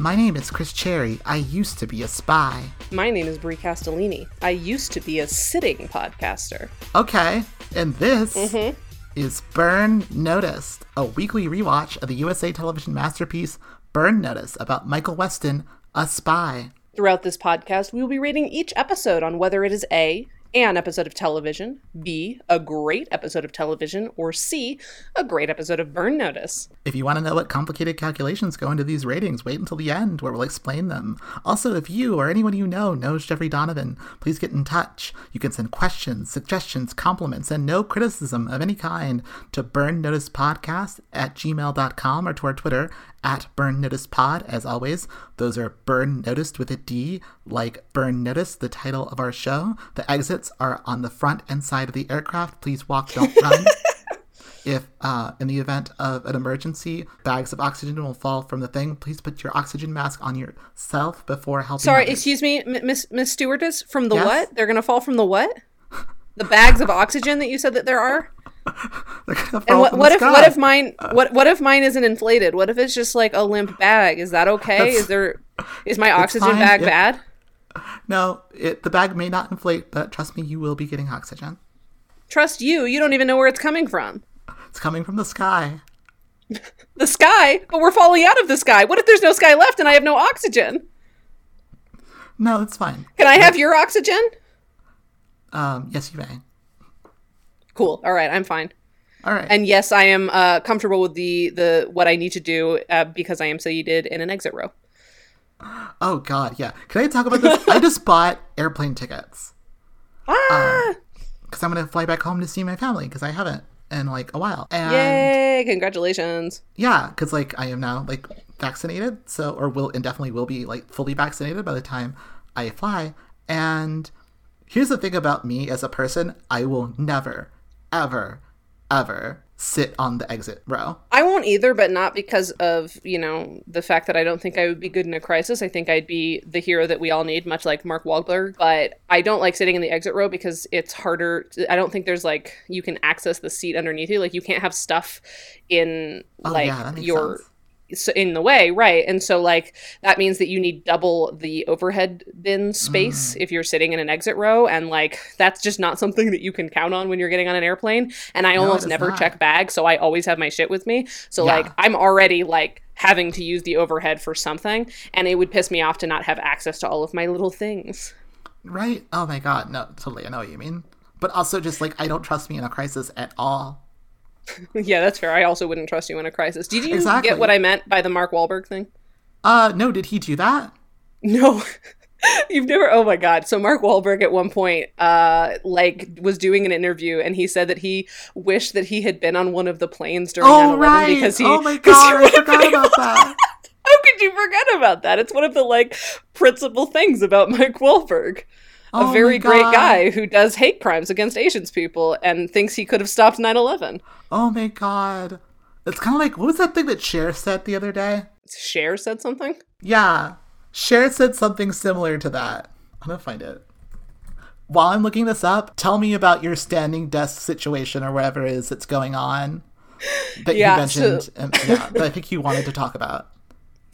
My name is Chris Cherry. I used to be a spy. My name is Brie Castellini. I used to be a sitting podcaster. Okay, and this mm-hmm. is Burn Noticed, a weekly rewatch of the USA television masterpiece Burn Notice about Michael Weston, a spy. Throughout this podcast, we will be rating each episode on whether it is A, an episode of television, B, a great episode of television, or C, a great episode of Burn Notice. If you want to know what complicated calculations go into these ratings, wait until the end where we'll explain them. Also, if you or anyone you know knows Jeffrey Donovan, please get in touch. You can send questions, suggestions, compliments, and no criticism of any kind to burnnoticepodcast at gmail.com or to our Twitter at Burn Notice Pod, As always, those are burn noticed with a D, like burn notice, the title of our show. The exits are on the front and side of the aircraft. Please walk, don't run. If, uh, in the event of an emergency, bags of oxygen will fall from the thing, please put your oxygen mask on yourself before helping. Sorry, others. excuse me, Miss Miss Stewardess, from the Yes? what? They're gonna fall from the what? The bags of oxygen that you said that there are? And what, what if sky. what if mine what what if mine isn't inflated? What if it's just like a limp bag? Is that okay? That's- Is there is my oxygen fine bag if- bad? No, it, the bag may not inflate, but trust me, you will be getting oxygen. Trust you. You don't even know where it's coming from. It's coming from the sky. The sky, but we're falling out of the sky. What if there's no sky left and I have no oxygen? No, it's fine. Can I have your oxygen? Um, yes, you may. Cool. All right, I'm fine. All right. And yes, I am uh, comfortable with the the what I need to do uh, because I am seated in an exit row. oh God, yeah. Can I talk about this? I just bought airplane tickets Ah! because I'm gonna fly back home to see my family because I haven't in like a while. And Yay! Congratulations. yeah, because like I am now like vaccinated, so or will indefinitely will be like fully vaccinated by the time I fly. And here's the thing about me as a person: I will never, ever, ever sit on the exit row. I won't either, but not because of, you know, the fact that I don't think I would be good in a crisis. I think I'd be the hero that we all need, much like Mark Wahlberg. But I don't like sitting in the exit row because it's harder. To, I don't think there's like, you can access the seat underneath you. Like, you can't have stuff in, Oh like, yeah, your. sense. So in the way, right? And so like that means that you need double the overhead bin space Mm. if you're sitting in an exit row and like that's just not something that you can count on when you're getting on an airplane. And I No, almost never not. check bags, so I always have my shit with me. So Yeah. like I'm already like having to use the overhead for something and it would piss me off to not have access to all of my little things. Right? Oh my god, no, totally. I know what you mean. But also, just like I don't trust me in a crisis at all. yeah, that's fair. I also wouldn't trust you in a crisis. Did you Exactly. get what I meant by the Mark Wahlberg thing? Uh, no, did he do that? No. You've never oh my god. So Mark Wahlberg at one point uh like was doing an interview and he said that he wished that he had been on one of the planes during Oh 9/11 right! because he oh my god, I forgot about that. How could you forget about that? It's one of the like principal things about Mike Wahlberg. Oh a my very great guy who does hate crimes against Asians people and thinks he could have stopped 9/11. Oh my god. It's kind of like what was that thing that Cher said the other day? Cher said something? Yeah, Cher said something similar to that. I'm gonna find it. While I'm looking this up, tell me about your standing desk situation or whatever it is that's going on that Yeah, you mentioned. um, yeah, that I think you wanted to talk about.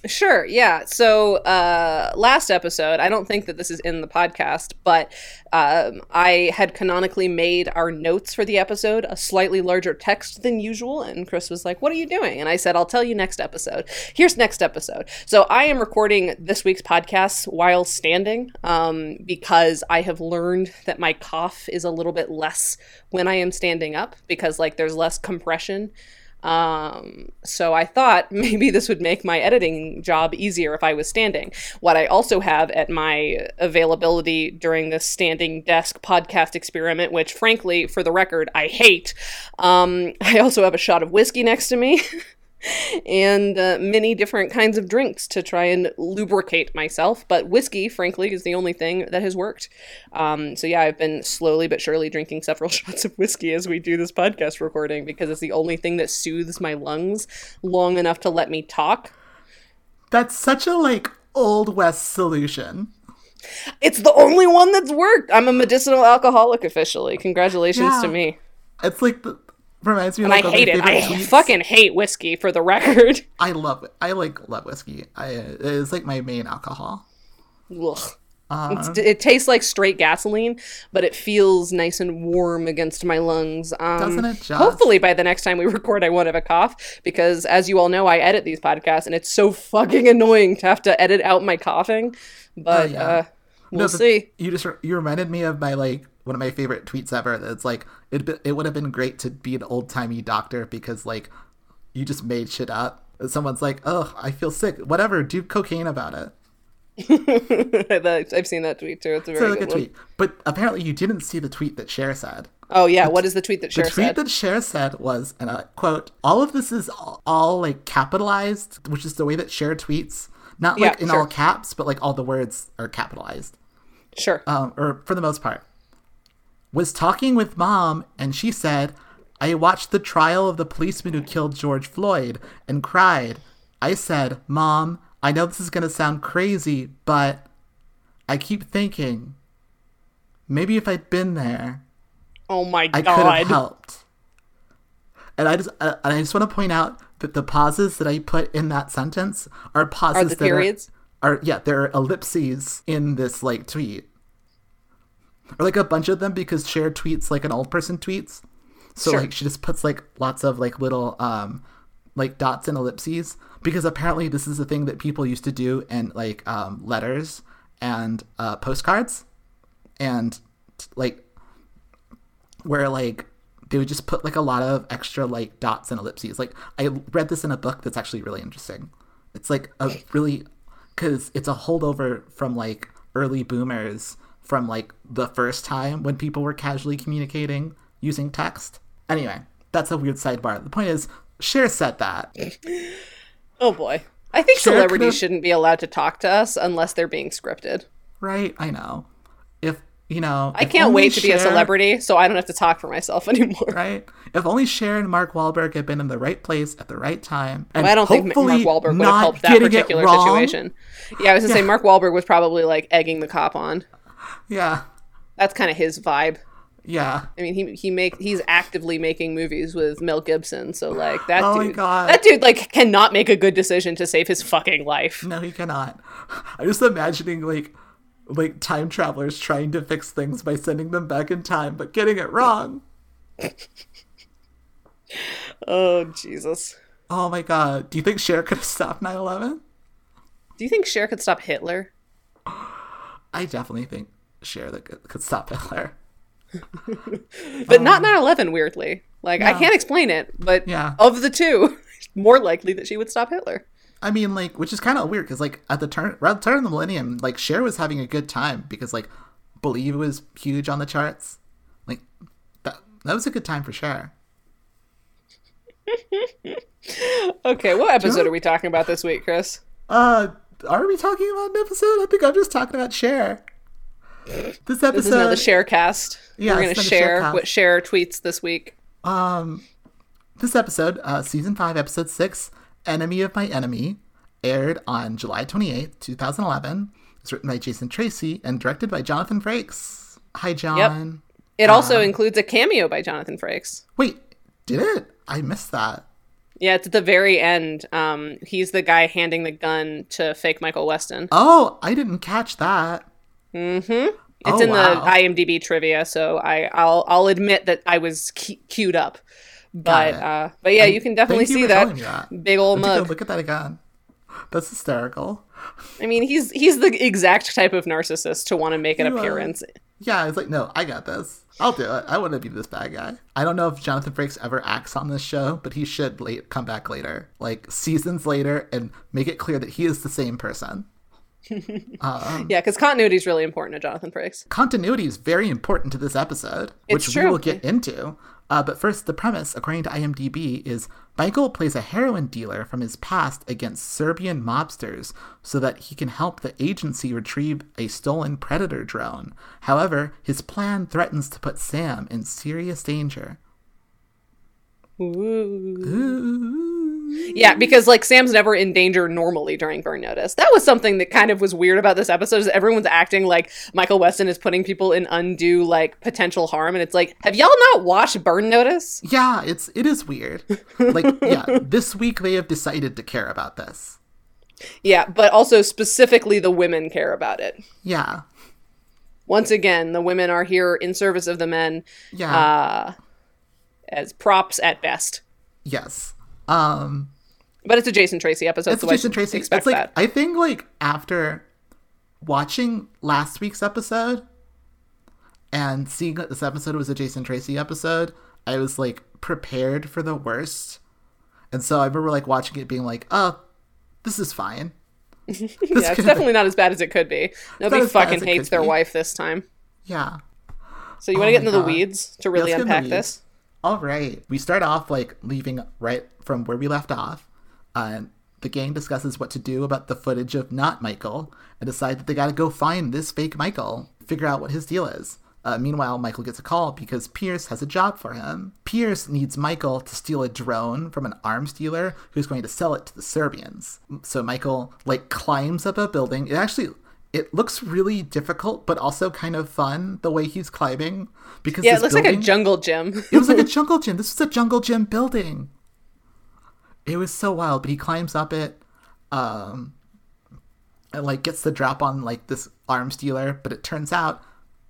Sure, yeah. So uh, last episode, I don't think that this is in the podcast, but um, I had canonically made our notes for the episode a slightly larger text than usual. And Chris was like, What are you doing? And I said, I'll tell you next episode. Here's next episode. So I am recording this week's podcast while standing um, because I have learned that my cough is a little bit less when I am standing up because, like, there's less compression um, so I thought maybe this would make my editing job easier if I was standing. What I also have at my availability during this standing desk podcast experiment, which frankly, for the record, I hate, um, I also have a shot of whiskey next to me. and uh, many different kinds of drinks to try and lubricate myself. But whiskey, frankly, is the only thing that has worked. Um, so yeah, I've been slowly but surely drinking several shots of whiskey as we do this podcast recording because it's the only thing that soothes my lungs long enough to let me talk. That's such a like old west solution. It's the only one that's worked. I'm a medicinal alcoholic officially. Congratulations Yeah. to me. It's like the reminds me and of I like, of hate it. I tweets. fucking hate whiskey. For the record. I love it. I like love whiskey. I it's like my main alcohol. Ugh. Um, it tastes like straight gasoline, but it feels nice and warm against my lungs. Um, Doesn't it just? Hopefully, by the next time we record, I won't have a cough because, as you all know, I edit these podcasts, and it's so fucking annoying to have to edit out my coughing. But Oh, yeah. uh, we'll No, see. You just you reminded me of my like one of my favorite tweets ever. It's like it it would have been great to be an old timey doctor because like you just made shit up. Someone's like, "Oh, I feel sick. Whatever, do cocaine about it." I've seen that tweet too. It's a So very like a good one. tweet. But apparently, you didn't see the tweet that Cher said. Oh yeah, what is the tweet that Cher said? The tweet said? that Cher said was, and I quote, all of this is all, all like capitalized, which is the way that Cher tweets. Not like Yeah, in sure. all caps, but like all the words are capitalized. Sure. Um, or for the most part. Was talking with mom, and she said, I watched the trial of the policeman who killed George Floyd and cried. I said, Mom, I know this is going to sound crazy, but I keep thinking, maybe if I'd been there, oh my god, I could have helped. And I just uh, and I just want to point out that the pauses that I put in that sentence are pauses Are the that periods? Are, are yeah, there are ellipses in this like tweet, or like a bunch of them because Cher tweets like an old person tweets. So Sure. like she just puts like lots of like little um like dots and ellipses because apparently this is a thing that people used to do in like um letters and uh postcards and like where like they would just put like a lot of extra like dots and ellipses. Like I read this in a book that's actually really interesting. It's like a really because it's a holdover from like early boomers from like the first time when people were casually communicating using text. Anyway, that's a weird sidebar. The point is, Cher said that. Oh boy. I think Cher celebrities could've- shouldn't be allowed to talk to us unless they're being scripted. Right? I know. If you know, I can't wait to be a celebrity, so I don't have to talk for myself anymore. Right? If only Cher and Mark Wahlberg had been in the right place at the right time. And I don't think Mark Wahlberg would have helped that particular situation. Yeah, I was gonna say Mark Wahlberg was probably like egging the cop on. Yeah. That's kind of his vibe. Yeah. I mean, he he make he's actively making movies with Mel Gibson, so like that Oh dude, that dude like cannot make a good decision to save his fucking life. No, he cannot. I'm just imagining like like time travelers trying to fix things by sending them back in time, but getting it wrong. Oh Jesus! Oh my god. Do you think Cher could have stopped 9-11? Do you think Cher could stop Hitler? I definitely think Cher that could, could stop Hitler. But not 9/11. Weirdly, like I Um, can't explain it, but Yeah. of the two, more likely that she would stop Hitler. I mean, like, which is kind of weird because, like, at the turn, around the turn of the millennium, like, Cher was having a good time because, like, Believe was huge on the charts. Like, that that was a good time for Cher. Okay, what episode Sure. are we talking about this week, Chris? Uh, are we talking about an episode? I think I'm just talking about Cher. This episode, This is now the Share cast. Yeah, We're now the share what Share tweets this week. um, this episode, uh, season five, episode six, "Enemy of My Enemy," aired on July 28th, 2011. It's written by Jason Tracey and directed by Jonathan Frakes. Hi, John. Yep. It Uh, also includes a cameo by Jonathan Frakes. Wait, did it? I missed that. Yeah, it's at the very end. Um, he's the guy handing the gun to fake Michael Weston. Oh, I didn't catch that. It's Oh, in wow. the IMDb trivia, so I, I'll I'll admit that I was cu- queued up. But uh, but yeah, you can definitely see that, that. big old I have to go mug. look at that again. That's hysterical. I mean, he's he's the exact type of narcissist to want to make an You, appearance. Yeah, it's like, no, I got this. I'll do it. I want to be this bad guy. I don't know if Jonathan Frakes ever acts on this show, but he should late come back later, like seasons later, and make it clear that he is the same person. Yeah, because continuity is really important to Jonathan Frakes. Continuity is very important to this episode, It's which true. we will get into. Uh, but first, the premise, according to IMDb, is Michael plays a heroin dealer from his past against Serbian mobsters so that he can help the agency retrieve a stolen Predator drone. However, his plan threatens to put Sam in serious danger. Ooh. Ooh. Yeah, because like Sam's never in danger normally during burn notice. That was something that kind of was weird about this episode. Is everyone's acting like Michael Weston is putting people in undue like potential harm, and it's like, have y'all not watched Burn Notice? Yeah, it's it is weird. like, yeah, this week they have decided to care about this. Yeah, but also specifically the women care about it. Yeah, Once again, the women are here in service of the men yeah, uh, as props at best. yes. Um, But it's a Jason Tracey episode, it's so Jason Tracey. expect It's like that. I think like after watching last week's episode and seeing that this episode was a Jason Tracey episode, I was like prepared for the worst. And so I remember like watching it being like, oh, this is fine. This yeah, it's definitely not as bad as it could be. Nobody fucking hates their be. wife this time. Yeah. So you want Oh to get my into the weeds to really get the unpack this? All right. We start off like leaving right from where we left off. And the gang discusses what to do about the footage of not Michael and decide that they got to go find this fake Michael, figure out what his deal is. Uh, meanwhile, Michael gets a call because Pierce has a job for him. Pierce needs Michael to steal a drone from an arms dealer who's going to sell it to the Serbians. So Michael like climbs up a building. It actually it looks really difficult, but also kind of fun the way he's climbing because Yeah, it looks like a jungle gym. it was like a jungle gym. This is a jungle gym building. It was so wild, but he climbs up it, um, and like gets the drop on like this arms dealer. But it turns out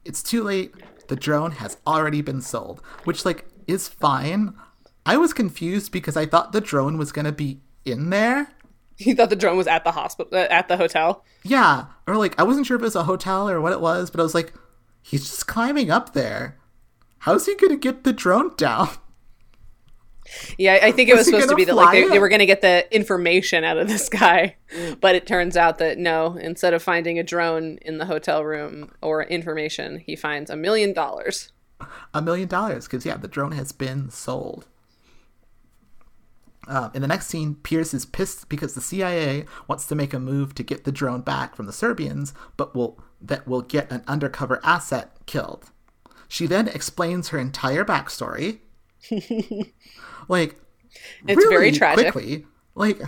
it's too late. The drone has already been sold, which like is fine. I was confused because I thought the drone was gonna be in there. you thought the drone was at the hospital, uh, at the hotel. Yeah, or like I wasn't sure if it was a hotel or what it was, but I was like, he's just climbing up there. How's he gonna get the drone down? Yeah, I think it was Was supposed to be that like they, they were going to get the information out of this guy, but it turns out that no. Instead of finding a drone in the hotel room or information, he finds a million dollars. a million dollars because yeah the drone has been sold uh, in the next scene pierce is pissed because the cia wants to make a move to get the drone back from the serbians but will that will get an undercover asset killed. She then explains her entire backstory. Like It's really very tragic. quickly like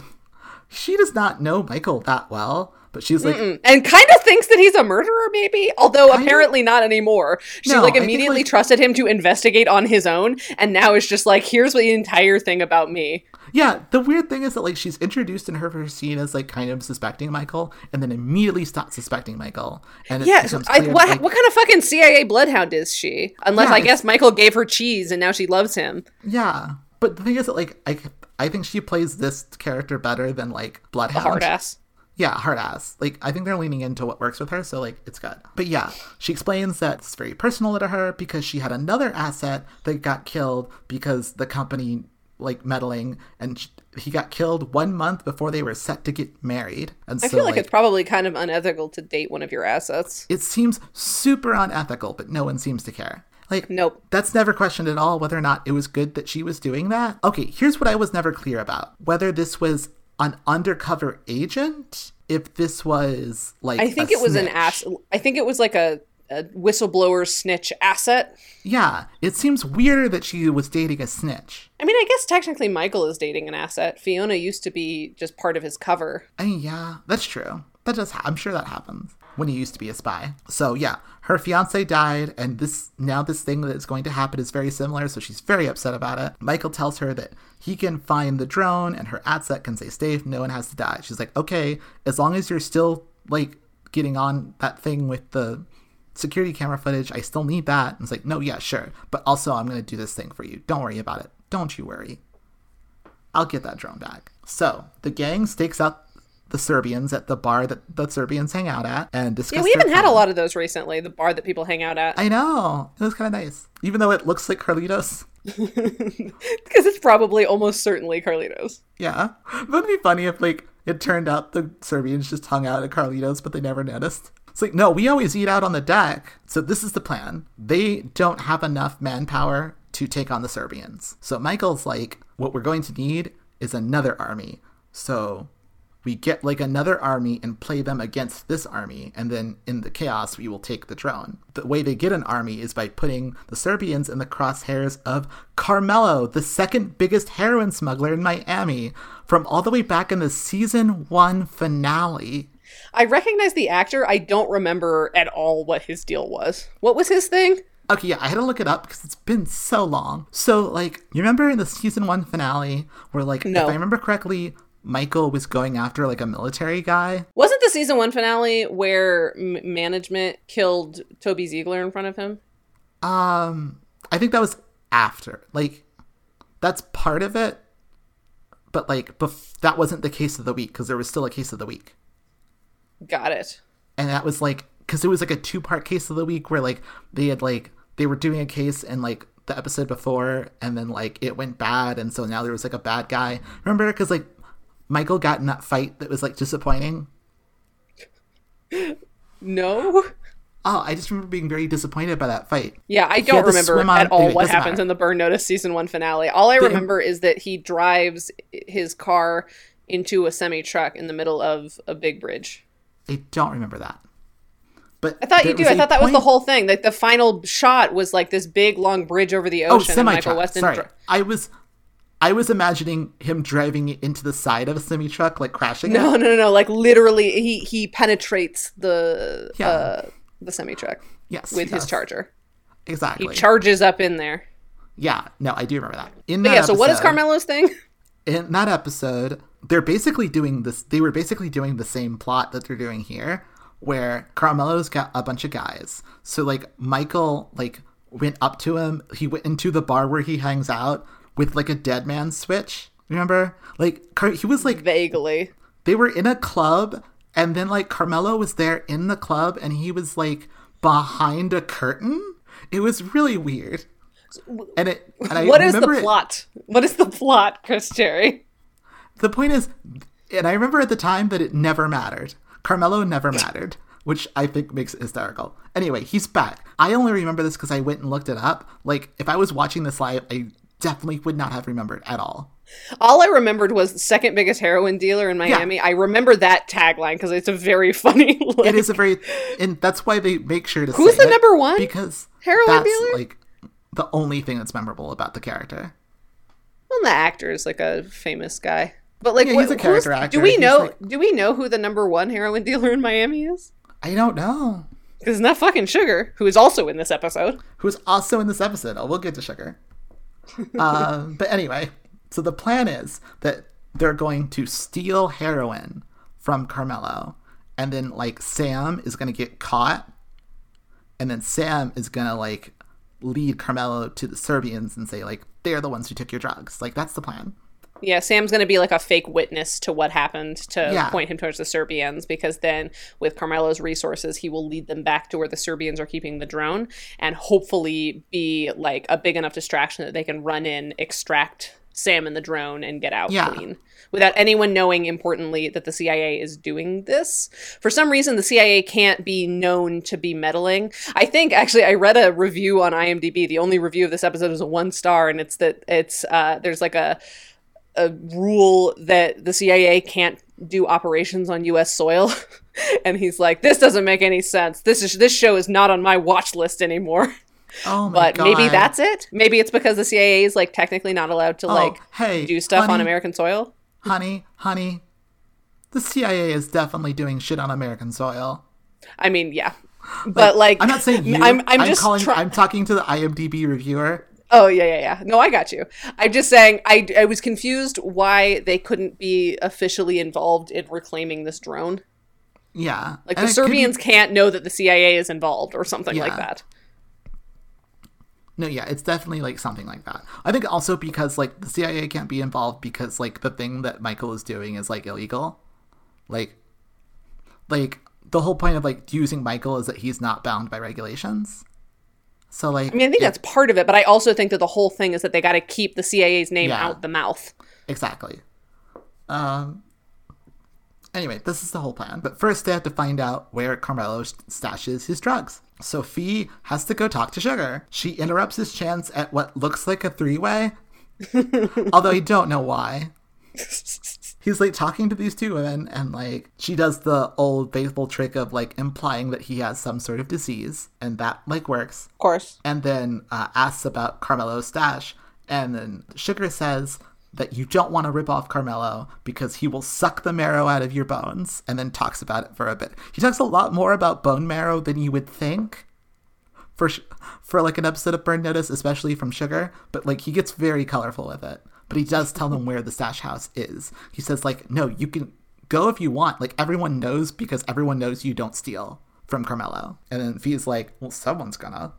she does not know michael that well but she's like and kind of thinks that he's a murderer, maybe. Although apparently not anymore. She No, like think, immediately like- trusted him to investigate on his own, and now is just like, here's the entire thing about me. Yeah, the weird thing is that like she's introduced in her first scene as like kind of suspecting Michael, and then immediately stops suspecting Michael. And Yeah, I, what like, what kind of fucking CIA bloodhound is she? Unless Yeah, I guess Michael gave her cheese and now she loves him. yeah, but the thing is that like I I think she plays this character better than like Bloodhound. Hard ass. Yeah, hard ass. Like I think they're leaning into what works with her, so like it's good. But yeah, she explains that it's very personal to her because she had another asset that got killed because the company like meddling, and sh- he got killed one month before they were set to get married. And so I so feel like, it's probably kind of unethical to date one of your assets. it seems super unethical, but no one seems to care. Like, Nope. that's never questioned at all whether or not it was good that she was doing that. Okay, here's what I was never clear about whether this was an undercover agent, if this was like. I think it was an snitch. ass. I think it was like a, a whistleblower snitch asset. Yeah, it seems weirder that she was dating a snitch. I mean, I guess technically Michael is dating an asset. Fiona used to be just part of his cover. I mean, yeah, that's true. That does. Ha- I'm sure that happens when he used to be a spy. So yeah, her fiance died, and this now this thing that is going to happen is very similar. So she's very upset about it. Michael tells her that he can find the drone, and her asset can stay safe. No one has to die. She's like, okay, as long as you're still like getting on that thing with the security camera footage, I still need that. And it's like, no, yeah, sure, but also I'm gonna do this thing for you. Don't worry about it. Don't you worry. I'll get that drone back. So the gang stakes out the Serbians at the bar that the Serbians hang out at and discuss. Yeah, we even had a lot of those recently. The bar that people hang out at, I know it was kind of nice, even though it looks like Carlitos. because it's probably almost certainly Carlitos. Yeah, but it'd be funny if like it turned out the Serbians just hung out at Carlitos, but they never noticed. It's like no, we always eat out on the deck. So this is the plan. They don't have enough manpower to take on the Serbians. So Michael's like, what we're going to need is another army. So we get like another army and play them against this army, and then in the chaos, we will take the drone. The way they get an army is by putting the Serbians in the crosshairs of Carmelo, the second biggest heroin smuggler in Miami, from all the way back in the season one finale. I recognize the actor. I don't remember at all what his deal was. What was his thing? Okay, yeah, I had to look it up because it's been so long. So, like, you remember in the season one finale where, like, No. if I remember correctly, Michael was going after like a military guy. Wasn't the season one finale where m- management killed Toby Ziegler in front of him? Um, I think that was after. Like, that's part of it, but like, bef- that wasn't the case of the week because there was still a case of the week, Got it. and that was like because it was like a two part case of the week where like they had like they were doing a case in like the episode before, and then like it went bad, and so now there was like a bad guy. Remember? Because like Michael got in that fight that was like disappointing. No. Oh, I just remember being very disappointed by that fight. Yeah, I don't remember on- at all anyway, what happens matter. in the Burn Notice season one finale. All I remember is that he drives his car into a semi truck in the middle of a big bridge. I don't remember that. But I thought you do. I thought that was the whole thing. Like the final shot was like this big long bridge over the Oh, ocean, and semi truck. Sorry, dri- I was, I was imagining him driving into the side of a semi truck, like crashing no, it. no, no, no. Like literally, he he penetrates the Yeah. uh, the semi truck Yes, with his charger. Exactly. He charges up in there. yeah, no, I do remember that. In that yeah. So what is Carmelo's thing? in that episode, they're basically doing this. They were basically doing the same plot that they're doing here, where Carmelo's got a bunch of guys. So like Michael like went up to him. He went into the bar where he hangs out with like a dead man switch. Remember? Like he was like Vaguely. they were in a club, and then like Carmelo was there in the club, and he was like behind a curtain. It was really weird. And it. And I What is the remember it- plot? What is the plot, Chris Cherry? the point is, and I remember at the time that it never mattered. Carmelo never mattered, which I think makes it hysterical. Anyway, he's back. I only remember this because I went and looked it up. Like, if I was watching this live, I definitely would not have remembered at all. All I remembered was the second biggest heroin dealer in Miami. I remember that tagline because it's a very funny. Like, It is a very, and that's why they make sure to. Who's the number one Because heroin that's dealer? like the only thing that's memorable about the character. Well, the actor is like a famous guy, but like, Yeah, what, he's a character actor. Do we He's know? like- do we know who the number one heroin dealer in Miami is? I don't know. Because it's not fucking Sugar, who is also in this episode. who's also in this episode. Oh, we'll get to Sugar. Um, but anyway, so the plan is that they're going to steal heroin from Carmelo, and then like Sam is going to get caught, and then Sam is going to like lead Carmelo to the Serbians and say like they're the ones who took your drugs. Like that's the plan. Yeah, Sam's going to be like a fake witness to what happened to Yeah. point him towards the Serbians because then with Carmelo's resources, he will lead them back to where the Serbians are keeping the drone and hopefully be like a big enough distraction that they can run in, extract Sam and the drone and get out Yeah. clean without anyone knowing importantly that the CIA is doing this. For some reason the CIA can't be known to be meddling. I think actually I read a review on IMDb. The only review of this episode is a 1 star and it's that it's uh there's like a a rule that the CIA can't do operations on U.S. soil, and he's like, "This doesn't make any sense. This is this show is not on my watch list anymore." Oh my god. But god! maybe that's it. Maybe it's because the CIA is like technically not allowed to Oh, like hey, do stuff on American soil. honey, honey. The CIA is definitely doing shit on American soil. I mean, yeah, but like, I'm not saying you. I'm I'm, just calling. try- I'm talking to the IMDb reviewer. Oh yeah, yeah, yeah. No, I got you. I'm just saying I I was confused why they couldn't be officially involved in reclaiming this drone. Yeah, Like the could be- Serbians can't know that the CIA is involved or something like that. No, yeah, it's definitely like something like that. I think also because like the CIA can't be involved because like the thing that Michael is doing is like illegal. Like like the whole point of like using Michael is that he's not bound by regulations. So like I mean, I think it- that's part of it, but I also think that the whole thing is that they got to keep the CIA's name Yeah. out the mouth. exactly. Um Anyway, this is the whole plan. But first they have to find out where Carmelo stashes his drugs. Sophie has to go talk to Sugar. She interrupts his chance at what looks like a three-way. Although I don't know why. He's like talking to these two women, and like she does the old faithful trick of like implying that he has some sort of disease, and that like works. Of course. And then uh, asks about Carmelo's stash, and then Sugar says that you don't want to rip off Carmelo because he will suck the marrow out of your bones, and then talks about it for a bit. He talks a lot more about bone marrow than you would think for sh- for like an episode of Burn Notice, especially from Sugar. But like he gets very colorful with it. But he does tell them where the stash house is. He says like, no, you can go if you want. Like everyone knows because everyone knows you don't steal from Carmelo. And then Fee's like, well, someone's gonna.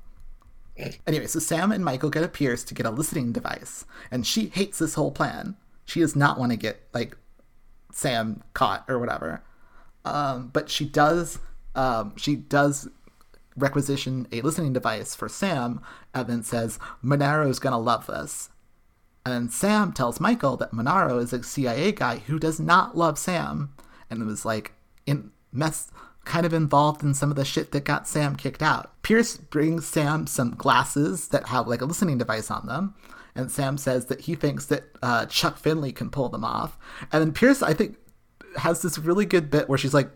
Anyway, so Sam and Michael get a Pierce to get a listening device, and she hates this whole plan. She does not want to get like Sam caught or whatever. Um, but she does. Um, she does requisition a listening device for Sam, and then says Monaro's gonna love this. And Sam tells Michael that Monaro is a CIA guy who does not love Sam, and was like in mess kind of involved in some of the shit that got Sam kicked out. Pierce brings Sam some glasses that have like a listening device on them. And Sam says that he thinks that uh, Chuck Finley can pull them off. And then Pierce, I think, has this really good bit where she's like,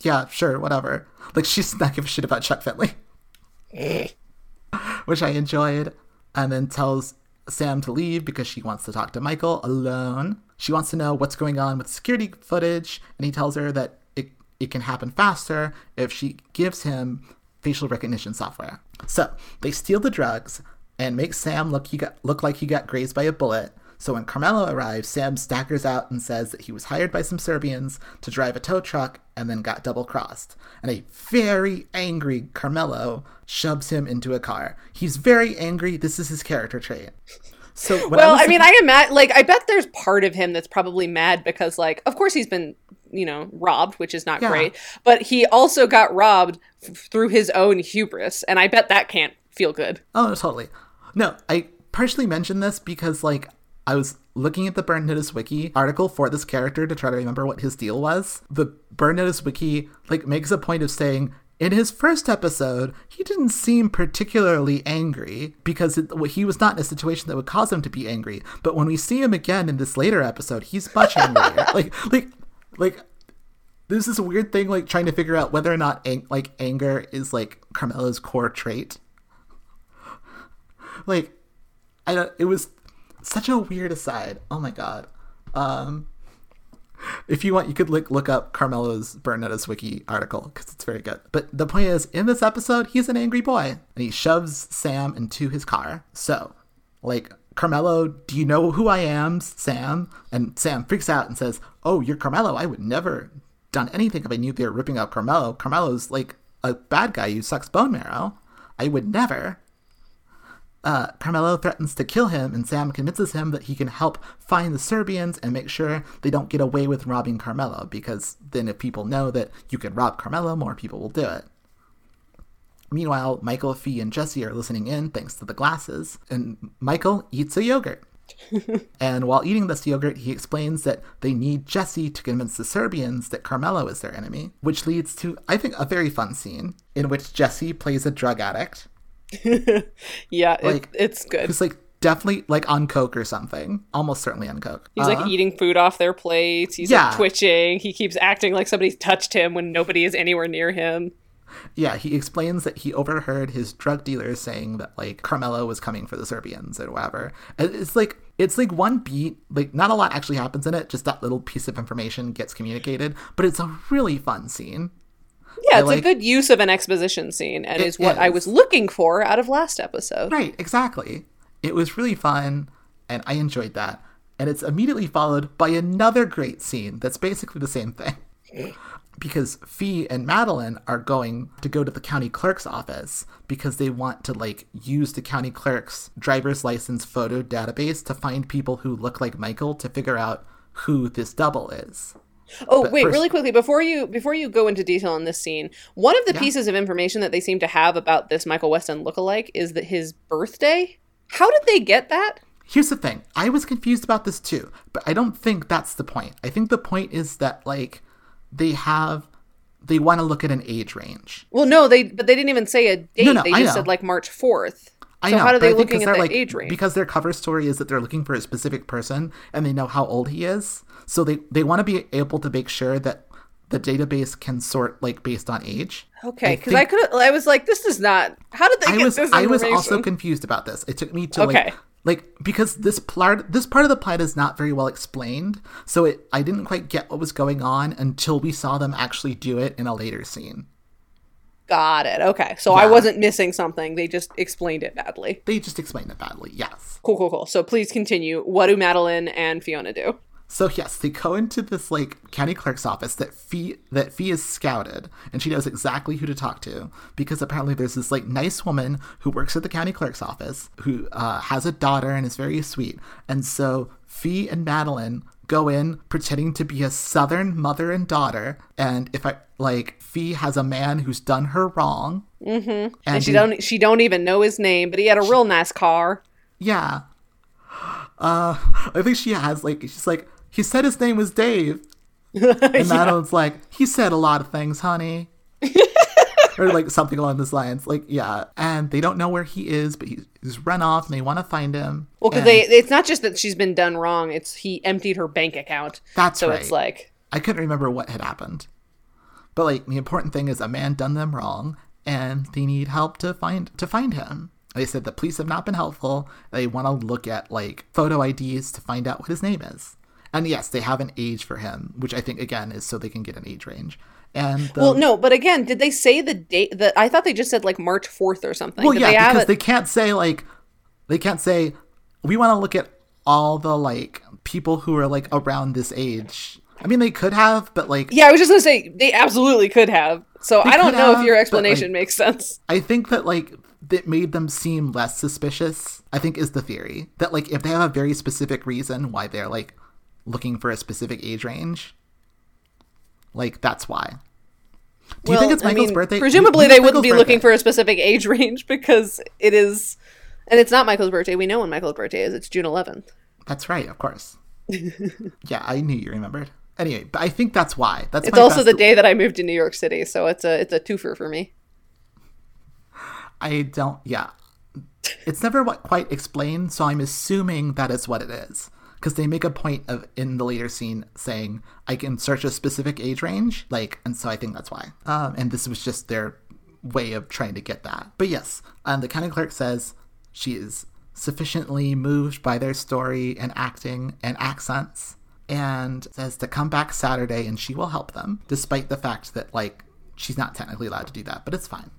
yeah, sure, whatever. Like, she's not give a shit about Chuck Finley. Which I enjoyed. And then tells Sam to leave because she wants to talk to Michael alone. She wants to know what's going on with security footage. And he tells her that it it can happen faster if she gives him facial recognition software. So they steal the drugs and make Sam look he got look like he got grazed by a bullet. So when Carmelo arrives, Sam staggers out and says that he was hired by some Serbians to drive a tow truck and then got double crossed. And a very angry Carmelo shoves him into a car. He's very angry. This is his character trait. So well, I, I mean, I imagine like I bet there's part of him that's probably mad because like of course he's been you know robbed which is not yeah. great but he also got robbed f- through his own hubris and i bet that can't feel good oh totally no i partially mentioned this because like i was looking at the burn notice wiki article for this character to try to remember what his deal was the burn notice wiki like makes a point of saying in his first episode, he didn't seem particularly angry because it, he was not in a situation that would cause him to be angry. But when we see him again in this later episode, he's much angrier. like, like like this is a weird thing like trying to figure out whether or not ang- like anger is like Carmelo's core trait. Like I don't it was such a weird aside. Oh my god. Um if you want, you could like look up Carmelo's Notice wiki article because it's very good. But the point is, in this episode, he's an angry boy and he shoves Sam into his car. So, like, Carmelo, do you know who I am, Sam? And Sam freaks out and says, Oh, you're Carmelo. I would never done anything if I knew they were ripping out Carmelo. Carmelo's like a bad guy who sucks bone marrow. I would never. Uh, Carmelo threatens to kill him, and Sam convinces him that he can help find the Serbians and make sure they don't get away with robbing Carmelo, because then if people know that you can rob Carmelo, more people will do it. Meanwhile, Michael, Fee, and Jesse are listening in thanks to the glasses, and Michael eats a yogurt. and while eating this yogurt, he explains that they need Jesse to convince the Serbians that Carmelo is their enemy, which leads to, I think, a very fun scene in which Jesse plays a drug addict. yeah, like, it, it's good. He's like definitely like on coke or something, almost certainly on coke. He's uh-huh. like eating food off their plates. He's yeah. like twitching. He keeps acting like somebody's touched him when nobody is anywhere near him. Yeah, he explains that he overheard his drug dealers saying that like Carmelo was coming for the Serbians or whatever. It's like it's like one beat, like not a lot actually happens in it, just that little piece of information gets communicated, but it's a really fun scene. Yeah, I it's like, a good use of an exposition scene and is what is. I was looking for out of last episode. Right, exactly. It was really fun and I enjoyed that. And it's immediately followed by another great scene that's basically the same thing because Fee and Madeline are going to go to the county clerk's office because they want to like use the county clerk's driver's license photo database to find people who look like Michael to figure out who this double is. Oh wait, really quickly before you before you go into detail on this scene, one of the yeah. pieces of information that they seem to have about this Michael Weston lookalike is that his birthday. How did they get that? Here's the thing. I was confused about this too, but I don't think that's the point. I think the point is that like they have they want to look at an age range. Well, no, they but they didn't even say a date. No, no, they just said like March fourth. I So know, how are they I looking at the like, age range? Because their cover story is that they're looking for a specific person and they know how old he is. So they, they want to be able to make sure that the database can sort like based on age. Okay, because I, think- could. I was like, this is not. How did they I get was this I was also confused about this. It took me to Okay. like like because this part this part of the plot is not very well explained. So it I didn't quite get what was going on until we saw them actually do it in a later scene. Got it. Okay, so I wasn't missing something. They just explained it badly. They just explained it badly. Yes. Cool, cool, cool. So please continue. What do Madeline and Fiona do? So yes, they go into this like county clerk's office that Fee that Fee is scouted, and she knows exactly who to talk to because apparently there's this like nice woman who works at the county clerk's office who uh, has a daughter and is very sweet, and so Fee and Madeline go in pretending to be a southern mother and daughter, and if I like Fee has a man who's done her wrong, mm-hmm. And she don't. She don't even know his name, but he had a real nice car. Yeah. Uh, I think she has like she's like he said his name was Dave, and Madeline's like he said a lot of things, honey, or like something along those lines. Like yeah, and they don't know where he is, but he's, run off, and they want to find him. Well, because they. It's not just that she's been done wrong. It's he emptied her bank account. That's so right. it's like I couldn't remember what had happened, but like the important thing is a man done them wrong, and they need help to find to find him. They said the police have not been helpful. They want to look at like photo IDs to find out what his name is. And yes, they have an age for him, which I think again is so they can get an age range. And the, Well, no, but again, did they say the date? That I thought they just said like March fourth or something. well, Did yeah, they because it? they can't say like they can't say we want to look at all the like people who are like around this age. I mean, they could have, but like Yeah, I was just gonna say they absolutely could have. So I don't know if have, your but, explanation like- makes sense. I think that like that made them seem less suspicious. I think is the theory that like if they have a very specific reason why they're like looking for a specific age range, like that's why. Do you think it's I Michael's mean, birthday? Presumably, they wouldn't Michael's be looking for a specific age range because it is, and it's not Michael's birthday. We know when Michael's birthday is. It's June 11th. That's right, of course. yeah, I knew you remembered. Anyway, but I think that's why. That's It's also the day that I moved to New York City, so it's a it's a twofer for me. I don't. Yeah, it's never what quite explained, so I'm assuming that is what it is. Because they make a point of in the later scene saying I can search a specific age range, like, and so I think that's why. Um, and this was just their way of trying to get that. But yes, um, the county clerk says she is sufficiently moved by their story and acting and accents, and says to come back Saturday and she will help them, despite the fact that like she's not technically allowed to do that, but it's fine.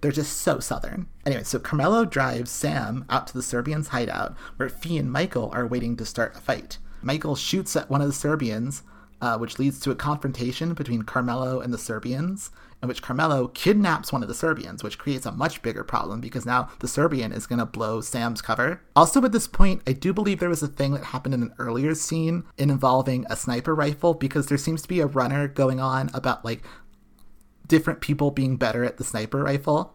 They're just so southern. Anyway, so Carmelo drives Sam out to the Serbians' hideout, where Fee and Michael are waiting to start a fight. Michael shoots at one of the Serbians, uh, which leads to a confrontation between Carmelo and the Serbians, in which Carmelo kidnaps one of the Serbians, which creates a much bigger problem because now the Serbian is going to blow Sam's cover. Also, at this point, I do believe there was a thing that happened in an earlier scene involving a sniper rifle because there seems to be a runner going on about like different people being better at the sniper rifle.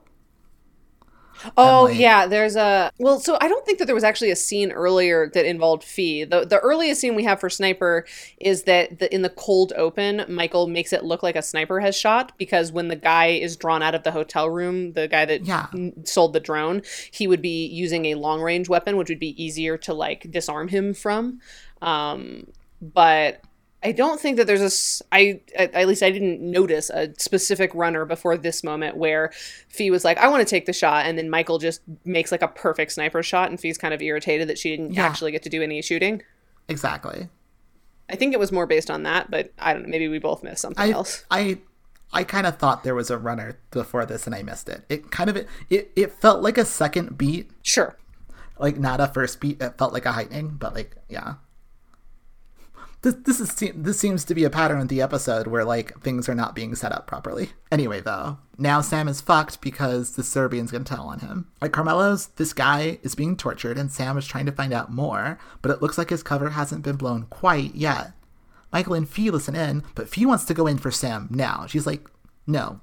Oh like- yeah, there's a well. So I don't think that there was actually a scene earlier that involved Fee. The the earliest scene we have for Sniper is that the, in the cold open, Michael makes it look like a sniper has shot because when the guy is drawn out of the hotel room, the guy that Yeah. n- sold the drone, he would be using a long range weapon, which would be easier to like disarm him from. Um, but I don't think that there's a I at, at least I didn't notice a specific runner before this moment where Fee was like, "I want to take the shot," and then Michael just makes like a perfect sniper shot, and Fee's kind of irritated that she didn't Yeah. actually get to do any shooting. Exactly. I think it was more based on that, but I don't know. Maybe we both missed something I else. I I kind of thought there was a runner before this and I missed it. It kind of it it felt like a second beat, Sure. like not a first beat. It felt like a heightening, but like yeah. This this is this seems to be a pattern in the episode where like things are not being set up properly. Anyway, though, now Sam is fucked because the Serbian's gonna tell on him. Like Carmelo's, this guy is being tortured, and Sam is trying to find out more, but it looks like his cover hasn't been blown quite yet. Michael and Fee listen in, but Fee wants to go in for Sam now. She's like, no,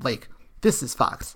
like, this is fucked.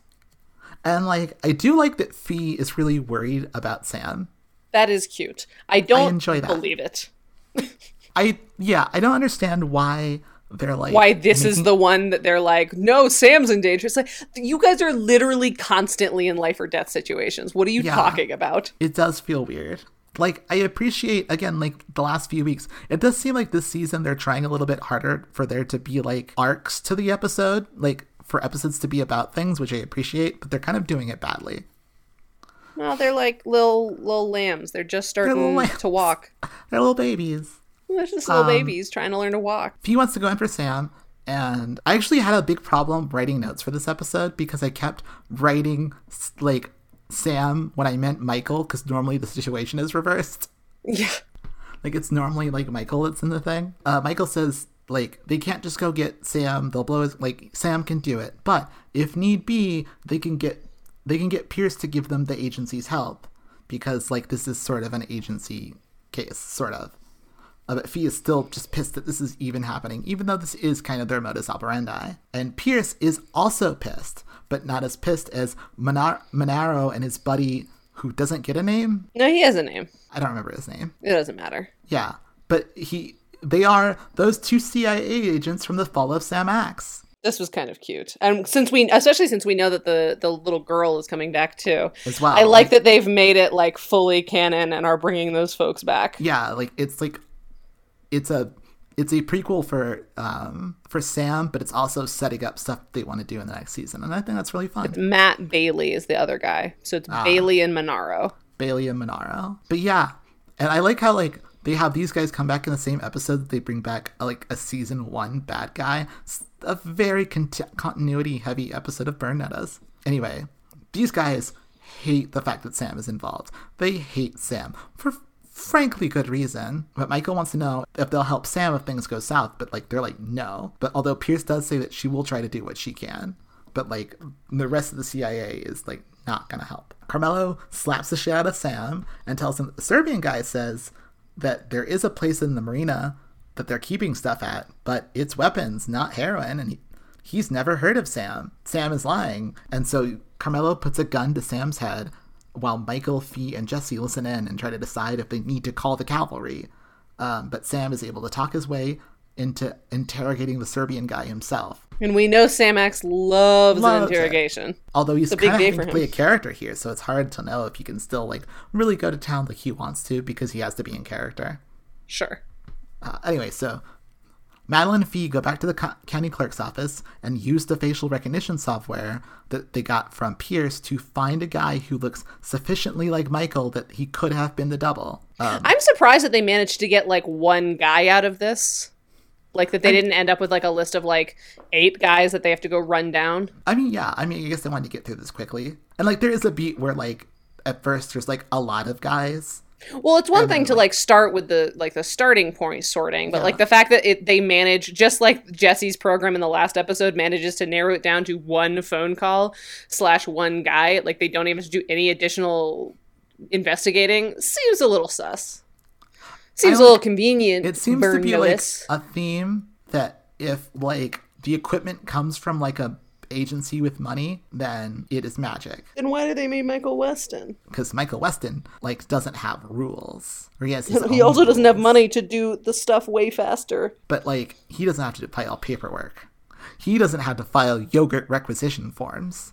And, like, I do like that Fee is really worried about Sam. That is cute. I don't enjoy that. believe it. I, yeah, I don't understand why they're like why this is the one that they're like, no, Sam's in danger. It's like you guys are literally constantly in life or death situations. What are you Yeah. talking about? it does feel weird. Like I appreciate again, like the last few weeks, it does seem like this season they're trying a little bit harder for there to be like arcs to the episode, like for episodes to be about things, which I appreciate, but they're kind of doing it badly. no they're like little little lambs. They're just starting lambs. to walk. They're little babies. They're just little Um, babies trying to learn to walk. He wants to go in for Sam, and I actually had a big problem writing notes for this episode because I kept writing like Sam when I meant Michael, because normally the situation is reversed. Yeah. Like it's normally like Michael that's in the thing. Uh, Michael says like they can't just go get Sam. They'll blow his like Sam can do it, but if need be, they can get they can get Pierce to give them the agency's help because like this is sort of an agency case, sort of. Uh, but Fee is still just pissed that this is even happening, even though this is kind of their modus operandi. And Pierce is also pissed, but not as pissed as Monar- Monaro and his buddy, who doesn't get a name. No, he has a name. I don't remember his name. It doesn't matter. Yeah, but he they are those two CIA agents from the fall of Sam Axe This was kind of cute, and since we, especially since we know that the the little girl is coming back too, as well. I like that they've made it like fully canon and are bringing those folks back. Yeah, like it's like it's a it's a prequel for um for Sam, but it's also setting up stuff they want to do in the next season, and I think that's really fun. Matt Bailey is the other guy, so it's Ah. Bailey and Monaro. Bailey and Monaro. But yeah, and I like how like they have these guys come back in the same episode. that They bring back like a season one bad guy. It's a very cont- continuity heavy episode of Burn Notice. Anyway, these guys hate the fact that Sam is involved. They hate Sam for frankly good reason. But Michael wants to know if they'll help Sam if things go south. But like they're like no. But although Pierce does say that she will try to do what she can but like the rest of the CIA is like not gonna help. Carmelo slaps the shit out of Sam and tells him that the Serbian guy says that there is a place in the marina that they're keeping stuff at, but it's weapons, not heroin, and he, he's never heard of Sam. Sam is lying, and so Carmelo puts a gun to Sam's head while Michael, Fee, and Jesse listen in and try to decide if they need to call the cavalry. Um, but Sam is able to talk his way into interrogating the Serbian guy himself. And we know Sam Axe loves, Loves an it. interrogation. Although he's kind of having to play a character here, so it's hard to know if he can still like really go to town like he wants to because he has to be in character. Sure. Uh, anyway, so Madeline and Fee go back to the co- county clerk's office and use the facial recognition software that they got from Pierce to find a guy who looks sufficiently like Michael that he could have been the double. Um, I'm surprised that they managed to get like one guy out of this. Like that they didn't end up with like a list of like eight guys that they have to go run down. I mean, yeah, I mean, I guess they wanted to get through this quickly. And like, there is a beat where like at first there's like a lot of guys. Well, it's one And thing to like start with the like the starting point sorting, but like the fact that it they manage just like Jesse's program in the last episode manages to narrow it down to one phone call slash one guy. Like they don't even do any additional investigating. Seems a little sus. Seems a little convenient. It seems to be notice. like a theme that if like the equipment comes from like a agency with money, then it is magic. Then why do they make Michael Weston? Because Michael Weston like doesn't have rules, or he has his He also doesn't have money to do the stuff way faster. But like he doesn't have to file paperwork. He doesn't have to file yogurt requisition forms.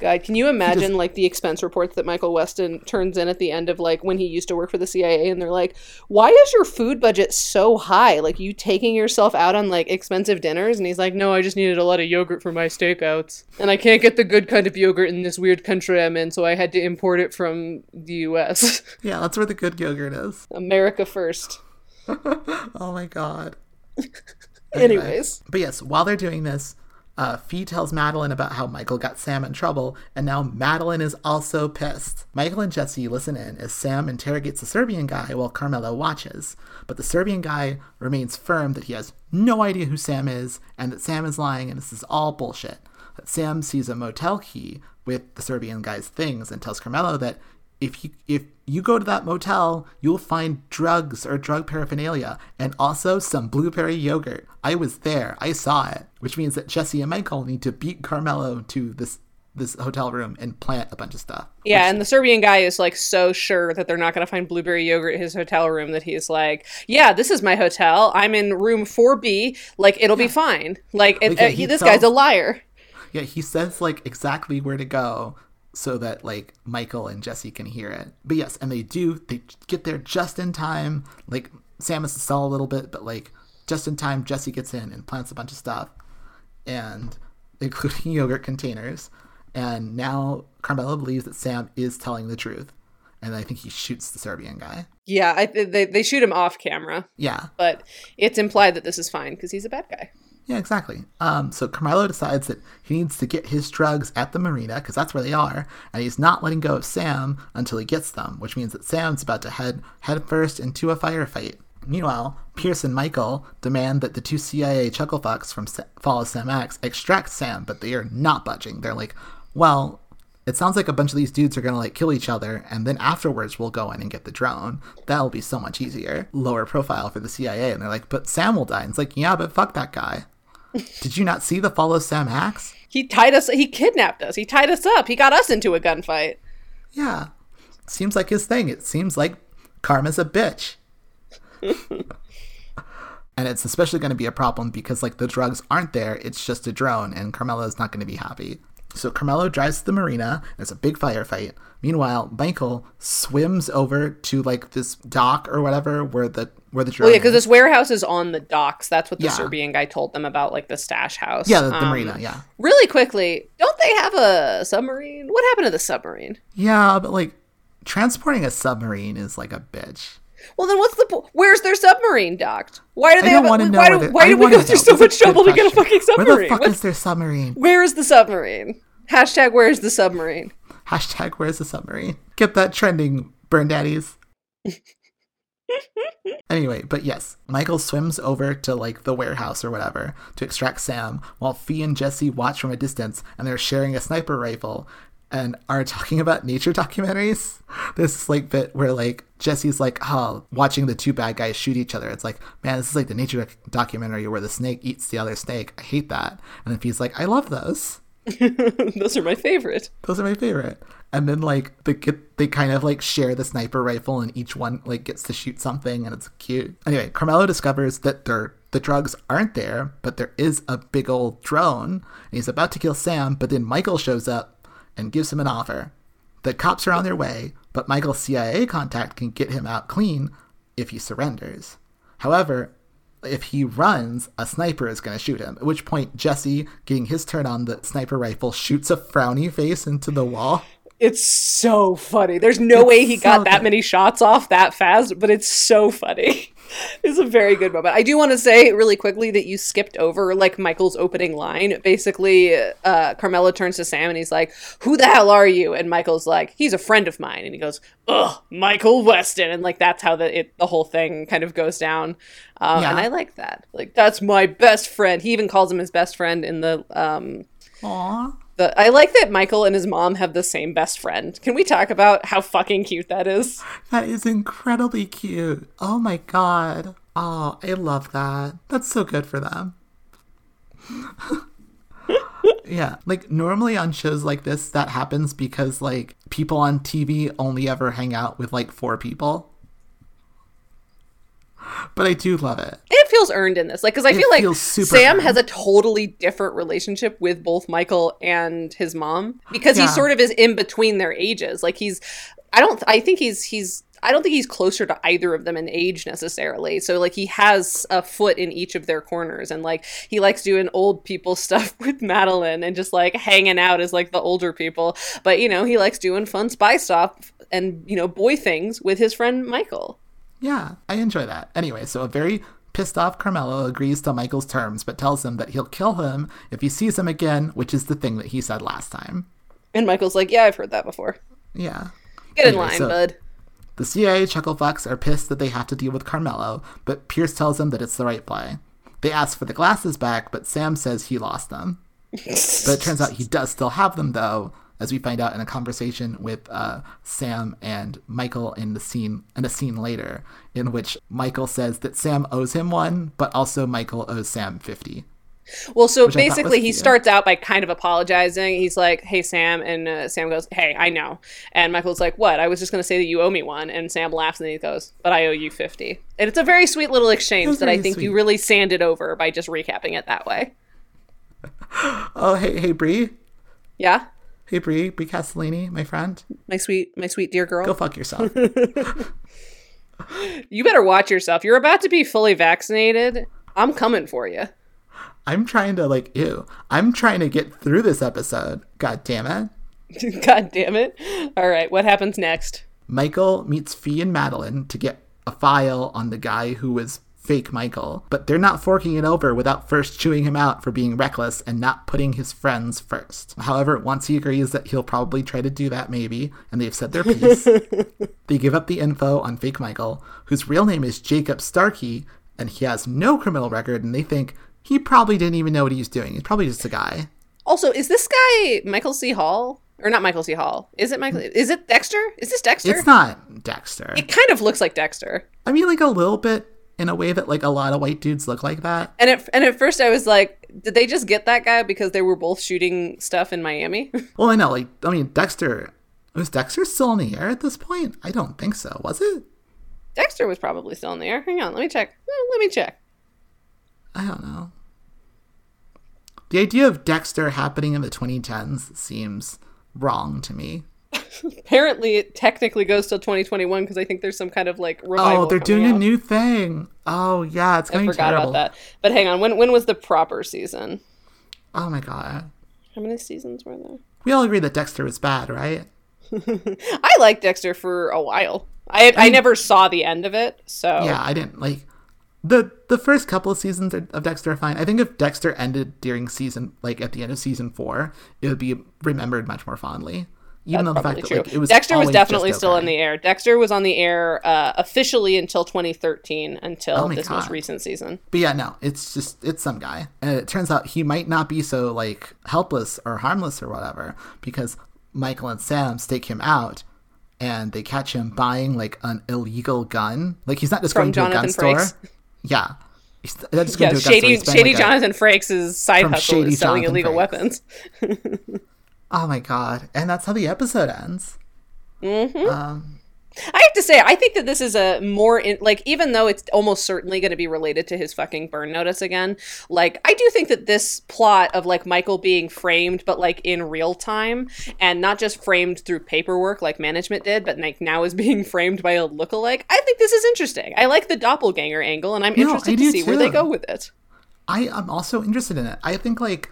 God, can you imagine like the expense reports that Michael Weston turns in at the end of like when he used to work for the CIA and they're like, "Why is your food budget so high? Like you taking yourself out on like expensive dinners?" And he's like, "No, I just needed a lot of yogurt for my stakeouts. And I can't get the good kind of yogurt in this weird country I'm in, so I had to import it from the US. Yeah, that's where the good yogurt is. America first. Oh my god. Anyways, But yes, while they're doing this, uh, Fee tells Madeline about how Michael got Sam in trouble, and now Madeline is also pissed. Michael and Jesse listen in as Sam interrogates the Serbian guy while Carmelo watches, but the Serbian guy remains firm that he has no idea who Sam is and that Sam is lying and this is all bullshit. Sam sees a motel key with the Serbian guy's things and tells Carmelo that if you if you go to that motel, you'll find drugs or drug paraphernalia and also some blueberry yogurt. I was there. I saw it, which means that Jesse and Michael need to beat Carmelo to this this hotel room and plant a bunch of stuff. Yeah, and the Serbian guy is like so sure that they're not going to find blueberry yogurt in his hotel room that he's like, "Yeah, this is my hotel. I'm in room 4B. Like it'll be fine." Like, it, Like, yeah, uh, he this tells- guy's a liar. Yeah, he says like exactly where to go so that like Michael and Jesse can hear it. But yes, and they do. They get there just in time. Like Sam has to stall a little bit, but like just in time, Jesse gets in and plants a bunch of stuff, and including yogurt containers. And now Carmelo believes that Sam is telling the truth, and I think he shoots the Serbian guy. Yeah, I, they they shoot him off camera, Yeah, but it's implied that this is fine because he's a bad guy. Yeah, exactly. Um, so Carmelo decides that he needs to get his drugs at the marina because that's where they are, and he's not letting go of Sam until he gets them, which means that Sam's about to head headfirst into a firefight. Meanwhile, Pierce and Michael demand that the two CIA chucklefucks from Sa- Fall of Sam Axe extract Sam, but they are not budging. They're like, well, it sounds like a bunch of these dudes are gonna like kill each other, and then afterwards we'll go in and get the drone. That'll be so much easier. Lower profile for the CIA. And they're like, but Sam will die. And it's like, yeah, but fuck that guy. Did you not see the Fall of Sam Axe? He tied us. He kidnapped us. He tied us up. He got us into a gunfight. Yeah. Seems like his thing. It seems like Karma's a bitch. and it's especially going to be a problem because like the drugs aren't there. It's just a drone, and Carmelo's not going to be happy. So Carmelo drives to the marina. There's a big firefight. Meanwhile, Michael swims over to like this dock or whatever where the where the drone. Well, yeah, because this warehouse is on the docks. That's what the Yeah. Serbian guy told them about, like the stash house. yeah, the, the Um, marina. Yeah, Really quickly, don't they have a submarine? What happened to the submarine? yeah, but like transporting a submarine is like a bitch. Well, then what's the po- Where's their submarine docked? Why do they have? want A, to know. why where do, why do we go through know. so much trouble to get a fucking Where the fuck What's- is their submarine? Where is the submarine? Hashtag Where's the submarine? Hashtag where's the submarine? Get that trending, burn daddies. anyway, but yes, Michael swims over to like the warehouse or whatever to extract Sam, while Fee and Jesse watch from a distance and they're sharing a sniper rifle and are talking about nature documentaries. This like bit where like Jesse's like, oh, watching the two bad guys shoot each other. It's like, man, this is like the nature doc- documentary where the snake eats the other snake. I hate that. And then he's like, I love those. Those are my favorite. Those are my favorite. And then like they get they kind of like share the sniper rifle and each one like gets to shoot something and it's cute. Anyway, Carmelo discovers that they're the drugs aren't there, but there is a big old drone. And he's about to kill Sam, but then Michael shows up and gives him an offer. The cops are on their way, but Michael's CIA contact can get him out clean if he surrenders. However, if he runs, a sniper is going to shoot him. At which point, Jesse, getting his turn on the sniper rifle, shoots a frowny face into the wall. It's so funny. There's no It's way he got that many shots off that fast, but it's so funny. it's a very good moment. I do want to say really quickly that you skipped over like Michael's opening line. Basically, uh, Carmelo turns to Sam and he's like, "Who the hell are you?" And Michael's like, "He's a friend of mine." And he goes, "Ugh, Michael Weston." And like that's how the it, the whole thing kind of goes down. Um, Yeah. And I like that. Like that's my best friend. He even calls him his best friend in the um Aww. The, I like that Michael and his mom have the same best friend. Can we talk about how fucking cute that is? That is incredibly cute. Oh my god. Oh, I love that. That's so good for them. yeah, like normally on shows like this, that happens because like people on TV only ever hang out with like four people. But I do love it. It feels earned in this, like, because I It feel like Sam earned. has a totally different relationship with both Michael and his mom because he sort of is in between their ages. Like he's, I don't, I think he's he's. I don't think he's closer to either of them in age necessarily. So like he has a foot in each of their corners and like he likes doing old people stuff with Madeline and just like hanging out as like the older people. But you know, he likes doing fun spy stuff and you know, boy things with his friend Michael. Yeah, I enjoy that. Anyway, so a very pissed off Carmelo agrees to Michael's terms, but tells him that he'll kill him if he sees him again, which is the thing that he said last time. And Michael's like, "Yeah, I've heard that before. Yeah. Get in Anyway, line, so- bud." The CIA chucklefucks are pissed that they have to deal with Carmelo, but Pierce tells them that it's the right play. They ask for the glasses back, but Sam says he lost them. But it turns out he does still have them, though, as we find out in a conversation with uh, Sam and Michael in the scene in a scene later, in which Michael says that Sam owes him one, but also Michael owes Sam fifty. Well, so Which I thought was basically, he cute. starts out by kind of apologizing. He's like, "Hey, Sam," and uh, Sam goes, "Hey, I know." And Michael's like, "What? I was just going to say that you owe me one." And Sam laughs and then he goes, "But I owe you 50. And it's a very sweet little exchange that I think you really sanded over by just recapping it that way. Oh, hey, hey, Bree. Yeah, Hey, Bree. Bree Castellini, my friend. my sweet, my sweet dear girl. Go fuck yourself. You better watch yourself. You're about to be fully vaccinated. I'm coming for you. I'm trying to, like, ew. I'm trying to get through this episode. God damn it. God damn it! All right, what happens next? Michael meets Fee and Madeline to get a file on the guy who was fake Michael, but they're not forking it over without first chewing him out for being reckless and not putting his friends first. However, once he agrees that he'll probably try to do that, maybe, and they've said their piece, they give up the info on fake Michael, whose real name is Jacob Starkey, and he has no criminal record, and they think he probably didn't even know what he was doing. He's probably just a guy. Also, is this guy Michael C. Hall or not Michael C. Hall? Is it Michael? Is it Dexter? Is this Dexter? It's not Dexter. It kind of looks like Dexter. I mean, like a little bit in a way that like a lot of white dudes look like that. And at, and at first I was like, did they just get that guy because they were both shooting stuff in Miami? Well, I know, like, I mean, Dexter. Was Dexter still in the air at this point? I don't think so. Was it? Dexter was probably still in the air. Hang on, let me check. Let me check. I don't know. The idea of Dexter happening in the 2010s seems wrong to me. Apparently, it technically goes till 2021 because I think there's some kind of like revival. Oh, they're doing a new thing. Oh, yeah, it's I going to be forgot terrible. about that. But hang on, when when was the proper season? Oh my god. How many seasons were there? We all agree that Dexter was bad, right? I liked Dexter for a while. I I never saw the end of it, so Yeah, I didn't like the the first couple of seasons of Dexter are fine. I think if Dexter ended during season like at the end of season four, it would be remembered much more fondly. Even though the fact probably that like it was Dexter was definitely still okay. in the air. Dexter was on the air uh, officially until 2013, until Oh this most recent season. But yeah, no, it's just it's some guy, and it turns out he might not be so like helpless or harmless or whatever because Michael and Sam stake him out, and they catch him buying like an illegal gun. Like he's not just From going to a gun Jonathan store. Yeah, he's just going Yeah, to a gun store. shady, shady like, a- Jonathan Frakes' side hustle is selling Jonathan illegal Frakes. weapons. Oh my god! And that's how the episode ends. Mm-hmm. Um, I have to say, I think that this is a more in, like, even though it's almost certainly going to be related to his fucking burn notice again. Like, I do think that this plot of like Michael being framed, but like in real time, and not just framed through paperwork like management did, but like now is being framed by a lookalike. I think this is interesting. I like the doppelganger angle, and I'm No, interested to see where they go with it. I am also interested in it. I think like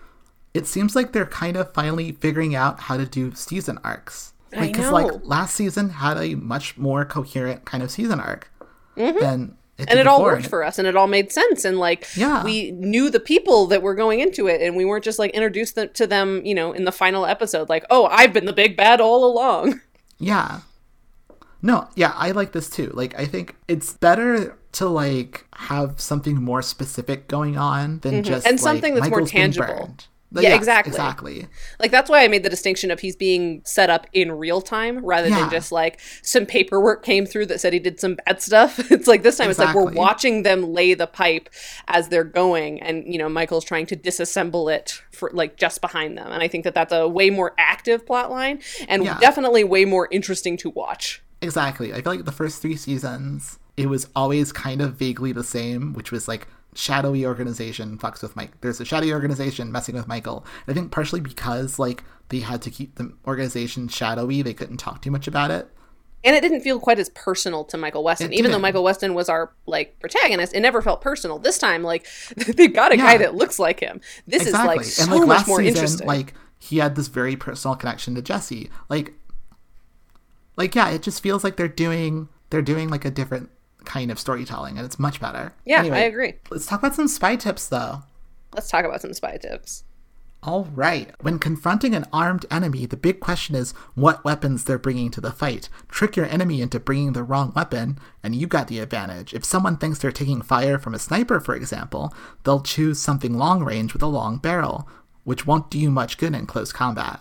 it seems like they're kind of finally figuring out how to do season arcs. Because Like, like last season had a much more coherent kind of season arc than it Mm-hmm. and it all worked for us and it all made sense and like Yeah. we knew the people that were going into it and we weren't just like introduced them, to them you know in the final episode like oh i've been the big bad all along Yeah. No, yeah, I like this too. Like I think it's better to like have something more specific going on than just Mm-hmm. And like, something that's more tangible. But Yeah, yes, exactly. Exactly. like that's why i made the distinction of he's being set up in real time rather Yeah. than just like some paperwork came through that said he did some bad stuff it's like this time it's like we're watching them lay the pipe as they're going and you know michael's trying to disassemble it for like just behind them and i think that that's a way more active plot line and Yeah. definitely way more interesting to watch Exactly. I feel like the first three seasons, it was always kind of vaguely the same, which was like shadowy organization fucks with Mike. There's a shadowy organization messing with Michael. I think partially because like they had to keep the organization shadowy, they couldn't talk too much about it. and it didn't feel quite as personal to Michael Weston. It Even though. Michael Weston was our like protagonist, it never felt personal. This time, like they've got a guy that looks like him. This is like so and like much more season, interesting. like he had this very personal connection to Jesse. Like, like yeah, it just feels like they're doing they're doing like a different kind of storytelling, and it's much better. yeah, Anyway, I agree. Let's talk about some spy tips, though. Let's talk about some spy tips. All right. When confronting an armed enemy, the big question is what weapons they're bringing to the fight. Trick your enemy into bringing the wrong weapon, and you got the advantage. If someone thinks they're taking fire from a sniper, for example, they'll choose something long range with a long barrel, which won't do you much good in close combat.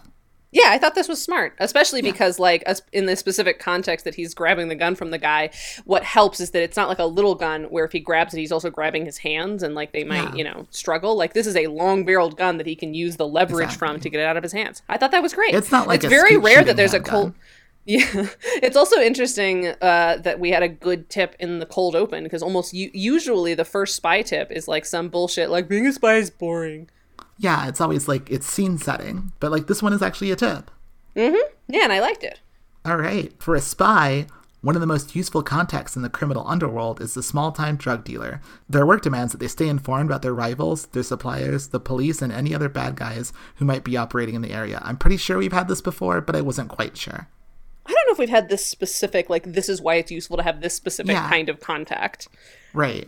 Yeah, I thought this was smart, especially because, like, in the specific context that he's grabbing the gun from the guy, what helps is that it's not like a little gun where if he grabs it, he's also grabbing his hands and, like, they might, Yeah. you know, struggle. Like, this is a long barreled gun that he can use the leverage from to get it out of his hands. I thought that was great. It's not like it's very rare that there's a cold. Yeah, it's also interesting uh, that we had a good tip in the cold open because almost u- usually the first spy tip is like some bullshit like being a spy is boring. Yeah, it's always like it's scene setting, but like this one is actually a tip. Mm-hmm. Yeah, and I liked it. All right. For a spy, one of the most useful contacts in the criminal underworld is the small time drug dealer. Their work demands that they stay informed about their rivals, their suppliers, the police, and any other bad guys who might be operating in the area. I'm pretty sure we've had this before, but I wasn't quite sure. I don't know if we've had this specific, like, this is why it's useful to have this specific Yeah. kind of contact. Right.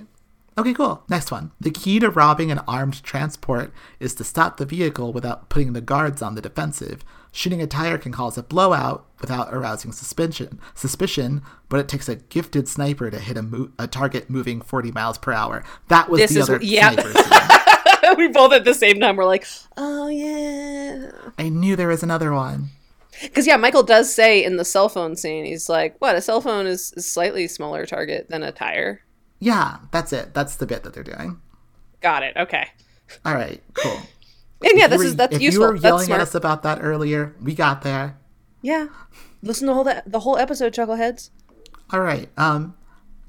Okay, cool. Next one. The key to robbing an armed transport is to stop the vehicle without putting the guards on the defensive. Shooting a tire can cause a blowout without arousing suspicion, suspicion, but it takes a gifted sniper to hit a, mo- a target moving 40 miles per hour. That was This the is- other yeah. sniper we both at the same time were like, oh, yeah. I knew there was another one. Because, yeah, Michael does say in the cell phone scene, he's like, what, a cell phone is a slightly smaller target than a tire? Yeah, that's it. That's the bit that they're doing. Got it. Okay. All right, cool. And yeah, this you is were- that's if useful. you were yelling at us about that earlier, we got there. Yeah. Listen to the whole the whole episode, Chuckleheads. All right. Um,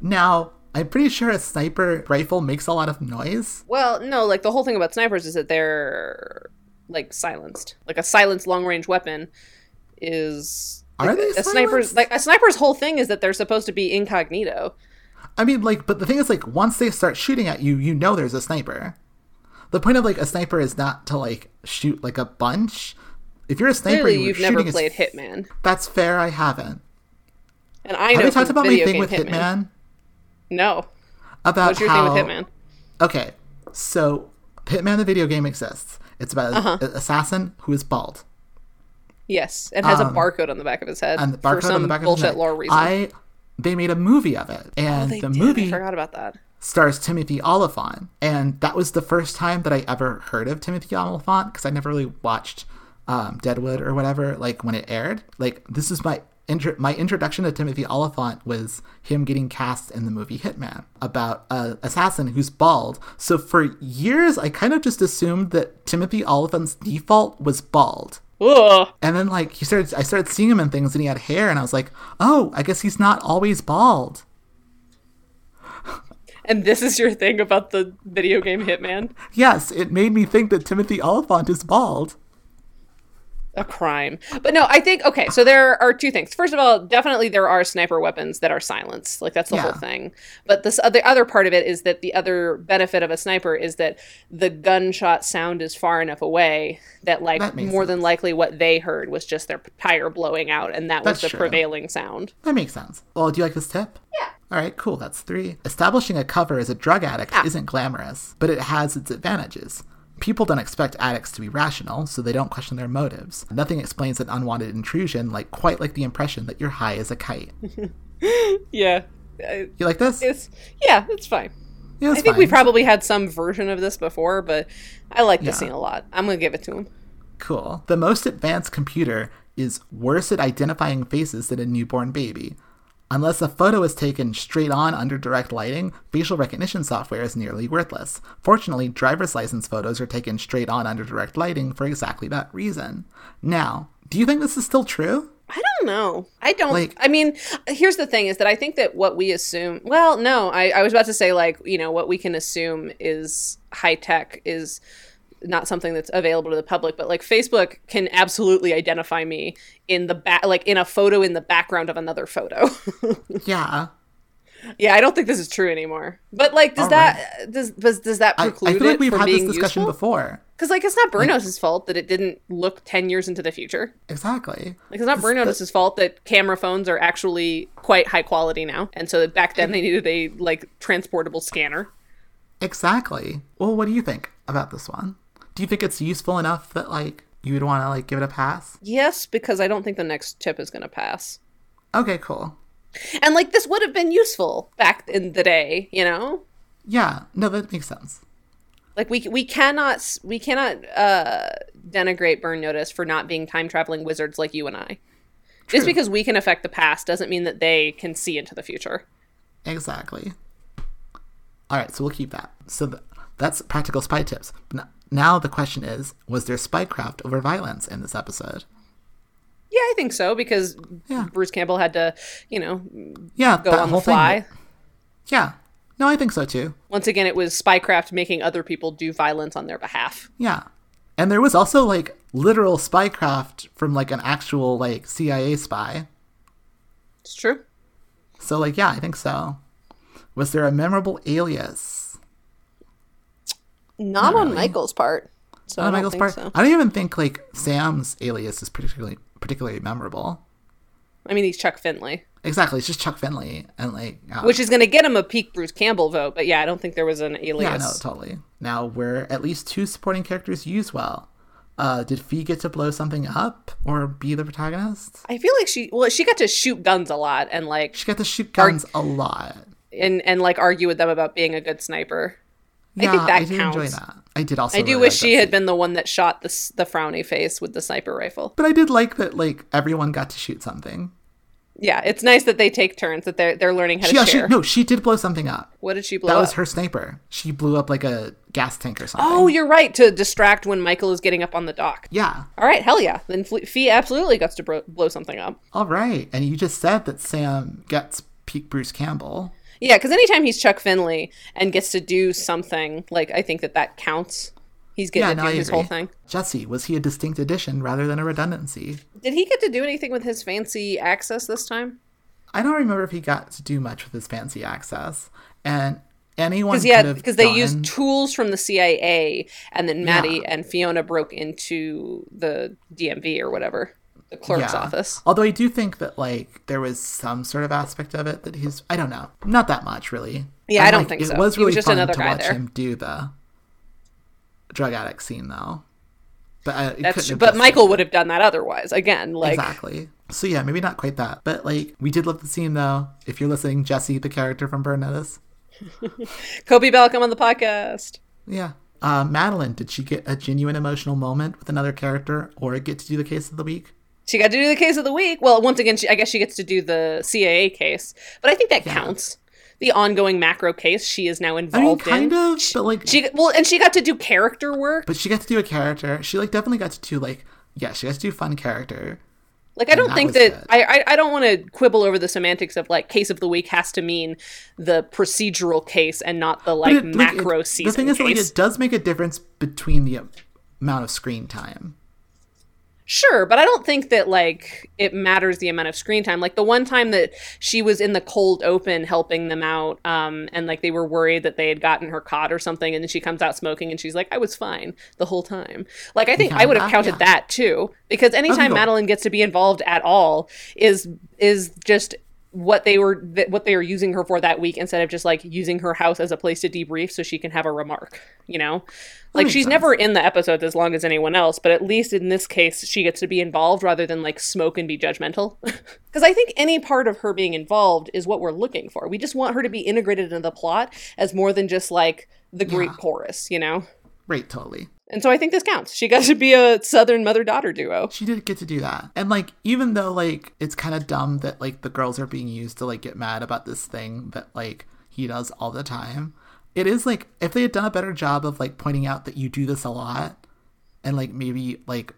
now I'm pretty sure a sniper rifle makes a lot of noise. Well, no, like the whole thing about snipers is that they're like silenced. Like a silenced long range weapon is Are like, they a sniper's like a sniper's whole thing is that they're supposed to be incognito. I mean, like, but the thing is, like, once they start shooting at you, you know there's a sniper. The point of like a sniper is not to like shoot like a bunch. If you're a sniper, Clearly, you're you've never as- played Hitman, That's fair. I haven't. and I Have know we talked about my thing with Hitman? No, About what's your how thing with Hitman? Okay, so Hitman the video game exists. It's about Uh-huh. an assassin who is bald Yes, and has a barcode on the back of his head Um, and the for some on the back bullshit of his neck. lore reason. I they made a movie of it, and they the did. movie I forgot about that. stars Timothy Olyphant, and that was the first time that I ever heard of Timothy Olyphant because I never really watched um, Deadwood or whatever. Like when it aired, like this is my my introduction to Timothy Olyphant was him getting cast in the movie Hitman about a assassin who's bald. So for years, I kind of just assumed that Timothy Olyphant's default was bald. Ugh. And then like he started, I started seeing him in things, and he had hair, and I was like, oh, I guess he's not always bald. And this is your thing about the video game Hitman? Yes, it made me think that Timothy Olyphant is bald. A crime. But no, I think okay, so there are two things. First of all, definitely there are sniper weapons that are silenced. Like that's the whole thing. But this other other part of it is that the other benefit of a sniper is that the gunshot sound is far enough away that like That more than likely what they heard was just their tire blowing out and that was the true. prevailing sound. That makes sense. Well, do you like this tip? Yeah. All right, cool. That's three. Establishing a cover as a drug addict isn't glamorous, but it has its advantages. People don't expect addicts to be rational, so they don't question their motives. Nothing explains an unwanted intrusion like quite like the impression that you're high as a kite. Yeah. You like this? It's yeah, it's fine. Yeah, it's I think we fine. probably had some version of this before, but I like this Yeah. scene a lot. I'm gonna give it to him. Cool. The most advanced computer is worse at identifying faces than a newborn baby. Unless a photo is taken straight on under direct lighting, facial recognition software is nearly worthless. Fortunately, driver's license photos are taken straight on under direct lighting for exactly that reason. Now, do you think this is still true? I don't know. I don't. Like- I mean, here's the thing: is that I think that what we assume. Well, no, I, I was about to say like you know what we can assume is high tech is not something that's available to the public, but like Facebook can absolutely identify me in the back, like in a photo in the background of another photo. Yeah. yeah, I don't think this is true anymore. But like, does All that does, does does that I, I preclude feel like we've had this discussion useful? before. Because like, it's not Bruno's fault that it didn't look ten years into the future. Exactly. Like it's not Bruno's fault that camera phones are actually quite high quality now, and so that back then they needed a like transportable scanner. Exactly. Well, what do you think about this one? Do you think it's useful enough that like you would want to like give it a pass? Yes, because I don't think the next tip is going to pass. Okay, cool. And like this would have been useful back in the day, you know? Yeah, no, that makes sense. Like we we cannot we cannot uh, denigrate Burn Notice for not being time traveling wizards like you and I. Just because we can affect the past doesn't mean that they can see into the future. Exactly. All right, so we'll keep that. So th- that's practical spy tips. N- now the question is: Was there spycraft over violence in this episode? Yeah, I think so because Yeah. Bruce Campbell had to, you know, Yeah, go that on the fly. thing. Yeah, no, I think so too. Once again, it was spycraft making other people do violence on their behalf. Yeah, and there was also like literal spycraft from like an actual like CIA spy. It's true. So like, yeah, I think so. Was there a memorable alias? Not, on Michael's part. So I on don't Michael's part? so. I don't even think like Sam's alias is particularly particularly memorable. I mean, he's Chuck Finley, Exactly, it's just Chuck Finley and like uh, which is going to get him a peak Bruce Campbell vote. But yeah, I don't think there was an alias. Yeah, no, totally. Now, were at least two supporting characters used well? Uh, did Fee get to blow something up or be the protagonist? I feel like she well, she got to shoot guns a lot and like She got to shoot guns a lot. and and like argue with them about being a good sniper. I think that did enjoy counts. that. I did also. I do really wish like she had scene. been the one that shot the the frowny face with the sniper rifle. But I did like that. Like everyone got to shoot something. Yeah, it's nice that they take turns that they're they're learning how She, to yeah, she, share. no, she did blow something up. What did she blow That up? was her sniper. She blew up like a gas tank or something. Oh, you're right to distract when Michael is getting up on the dock. yeah. All right, hell yeah. Then Fee absolutely gets to bro- blow something up. All right. And you just said that Sam gets peak Bruce Campbell. Yeah, because anytime he's Chuck Finley and gets to do something, like I think that that counts. He's getting Yeah, to no, do I his agree. whole thing. Jesse, was he a distinct addition rather than a redundancy? Did he get to do anything with his fancy access this time? I don't remember if he got to do much with his fancy access. And anyone Because yeah, because they used tools from the CIA, and then Maddie and Fiona broke into the DMV or whatever, the clerk's Yeah. office. Although I do think that like there was some sort of aspect of it that he's I don't know, not that much really. Yeah, I don't like, think it so. was He was really just fun another to guy watch there. him do the drug addict scene though. But uh, it That's. But Michael would have done that otherwise. Again, like exactly. So yeah, maybe not quite that, but like we did love the scene though. If you're listening, Jesse, the character from Burn Notice, Coby Bell come on the podcast. yeah. Uh, Madeline, did she get a genuine emotional moment with another character, or get to do the case of the week? She got to do the case of the week. Well, once again, she, I guess she gets to do the CAA case, but I think that counts. The ongoing macro case she is now I mean, involved kind in. of, but like She well, and she got to do character work. But she got to do a character. She like definitely got to do like yeah, she got to do fun character. Like I don't that think that good. I I, I don't want to quibble over the semantics of like case of the week has to mean the procedural case and not the like it- like, macro it- season The thing is, like, it does make a difference between the amount of screen time. Sure, but I don't think that like it matters the amount of screen time. Like the one time that she was in the cold open helping them out, um, and like they were worried that they had gotten her caught or something, and then she comes out smoking and she's like, "I was fine the whole time." Like I think I would have counted Yeah. that too, because anytime cool. Madeline gets to be involved at all is is just what they were th- what they were using her for that week instead of just like using her house as a place to debrief so she can have a remark you know like she's sense. never in the episodes as long as anyone else but at least in this case she gets to be involved rather than like smoke and be judgmental because i think any part of her being involved is what we're looking for we just want her to be integrated into the plot as more than just like the greek Yeah. chorus you know Right, totally. And so i think this counts she got to be a southern mother-daughter duo She did get to do that. And like even though like it's kind of dumb that like the girls are being used to like get mad about this thing that like he does all the time. It is like if they had done a better job of like pointing out that you do this a lot and like maybe like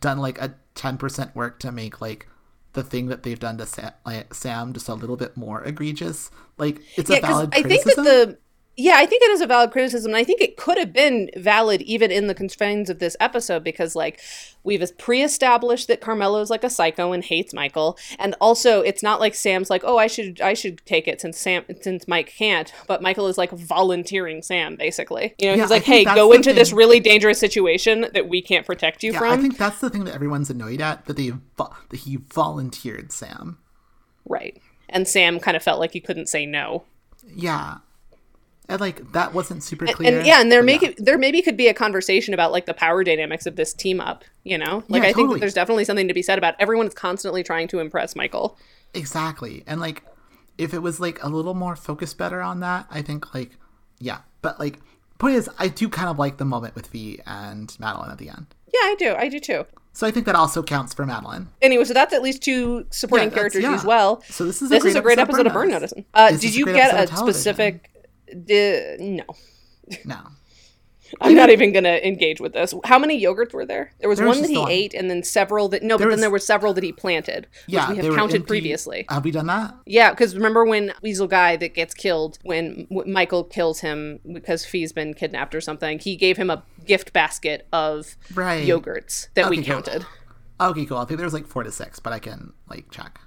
done like a 10% work to make like the thing that they've done to Sam, like, Sam just a little bit more egregious. Like it's a valid I think criticism. that the yeah, I think it is a valid criticism, and I think it could have been valid even in the constraints of this episode because, like, we've pre-established that Carmelo is like a psycho and hates Michael, and also it's not like Sam's like, oh, I should I should take it since Sam since Mike can't, but Michael is like volunteering Sam basically. You know, Yeah, he's like, hey, go into this really dangerous situation that we can't protect you yeah, from. I think that's the thing that everyone's annoyed at that they that he volunteered Sam. right, and Sam kind of felt like he couldn't say no. Yeah. And like that wasn't super clear. and yeah, and there but make there maybe could be a conversation about like the power dynamics of this team up. You know, like Yeah, I think that there's definitely something to be said about everyone is constantly trying to impress Michael. Exactly. And like if it was like a little more focused better on that, I think like yeah. But like point is, I do kind of like the moment with Fee and Madeline at the end. Yeah, I do. I do too. So I think that also counts for Madeline. Anyway, so that's at least two supporting Yeah, characters yeah. used well. So this is a This great is a great episode of Burn Notice. Uh, did you get a specific? Di- no, No. I'm not even gonna engage with this. How many yogurts were there? There was There was one that he one. ate, and then several that no, There but then there were several that he planted, which Yeah, we have counted empty- previously. Have we done that? Yeah, because remember when Weasel Guy that gets killed when Michael kills him because Fee's been kidnapped or something? He gave him a gift basket of Right. yogurts that we Okay, cool. counted. Okay, cool. I think there was like four to six, but I can like check.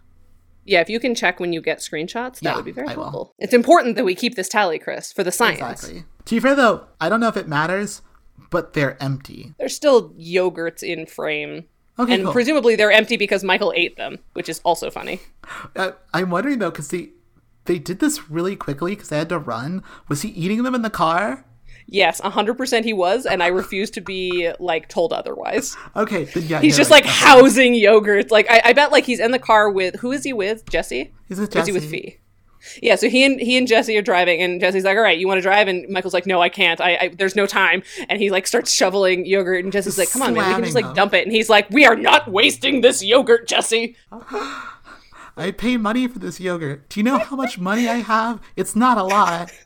Yeah, if you can check when you get screenshots, that Yeah, would be very I will. helpful. It's important that we keep this tally, Chris, for the science. Exactly. To be fair though, I don't know if it matters, but they're empty. There's still yogurts in frame. Okay, and cool. presumably they're empty because Michael ate them, which is also funny. Uh, I'm wondering though, because they they did this really quickly because they had to run. Was he eating them in the car? Yes, 100% he was, and I refuse to be, like, told otherwise. Okay, then yeah. He's just, right. like, housing yogurts. Like, I, I bet, like, he's in the car with, who is he with? Jesse? He's with Jesse. is he with Fee? Yeah, so he and he and Jesse are driving, and Jesse's like, "All right, you want to drive?" And Michael's like, "No, I can't. I, I there's no time." And he like starts shoveling yogurt, and Jesse's like, "Come on, man, we can just like dump it." And he's like, "We are not wasting this yogurt, Jesse." I pay money for this yogurt. Do you know how much money I have? It's not a lot.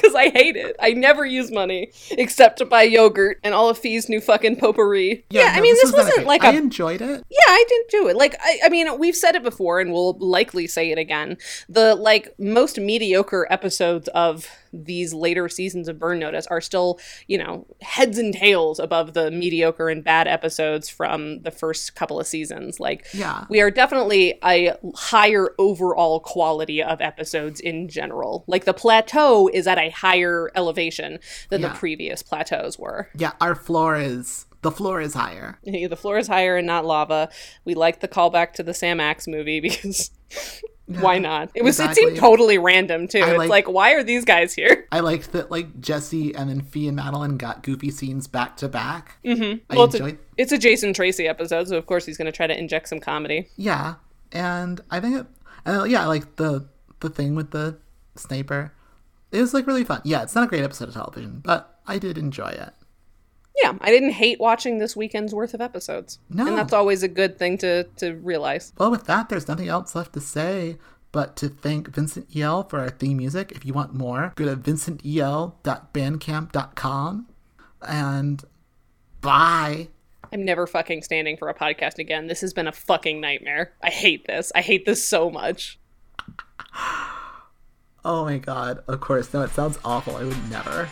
because I hate it. I never use money except to buy yogurt and all of Fee's new fucking potpourri. Yeah, I no, mean, this, was not wasn't great. like I a. enjoyed it. yeah, I didn't do it. Like, I, I mean, we've said it before and we'll likely say it again. The, like, most mediocre episodes of these later seasons of Burn Notice are still, you know, heads and tails above the mediocre and bad episodes from the first couple of seasons. Like, Yeah. we are definitely a higher overall quality of episodes in general. Like the plateau is at a higher elevation than Yeah. the previous plateaus were. Yeah, our floor is the floor is higher. The floor is higher and not lava. We like the callback to the Sam Axe movie because why not? It was it seemed totally random too. I it's like- like why are these guys here? I liked that like Jesse and then Fee and Madeline got goofy scenes back to back. Mm-hmm. I Well, it's a, enjoyed it's a Jason Tracey episode, so of course he's going to try to inject some comedy. Yeah, and I think it, uh, yeah, like the the thing with the sniper, it was like really fun. Yeah, it's not a great episode of television, but I did enjoy it. Yeah, I didn't hate watching this weekend's worth of episodes. No. And that's always a good thing to to realize. Well, with that, there's nothing else left to say but to thank Vincent El for our theme music. If you want more, go to vincentel.bandcamp.com and bye. I'm never fucking standing for a podcast again. This has been a fucking nightmare. I hate this. I hate this so much. Oh my god, of course. No, it sounds awful. I would never.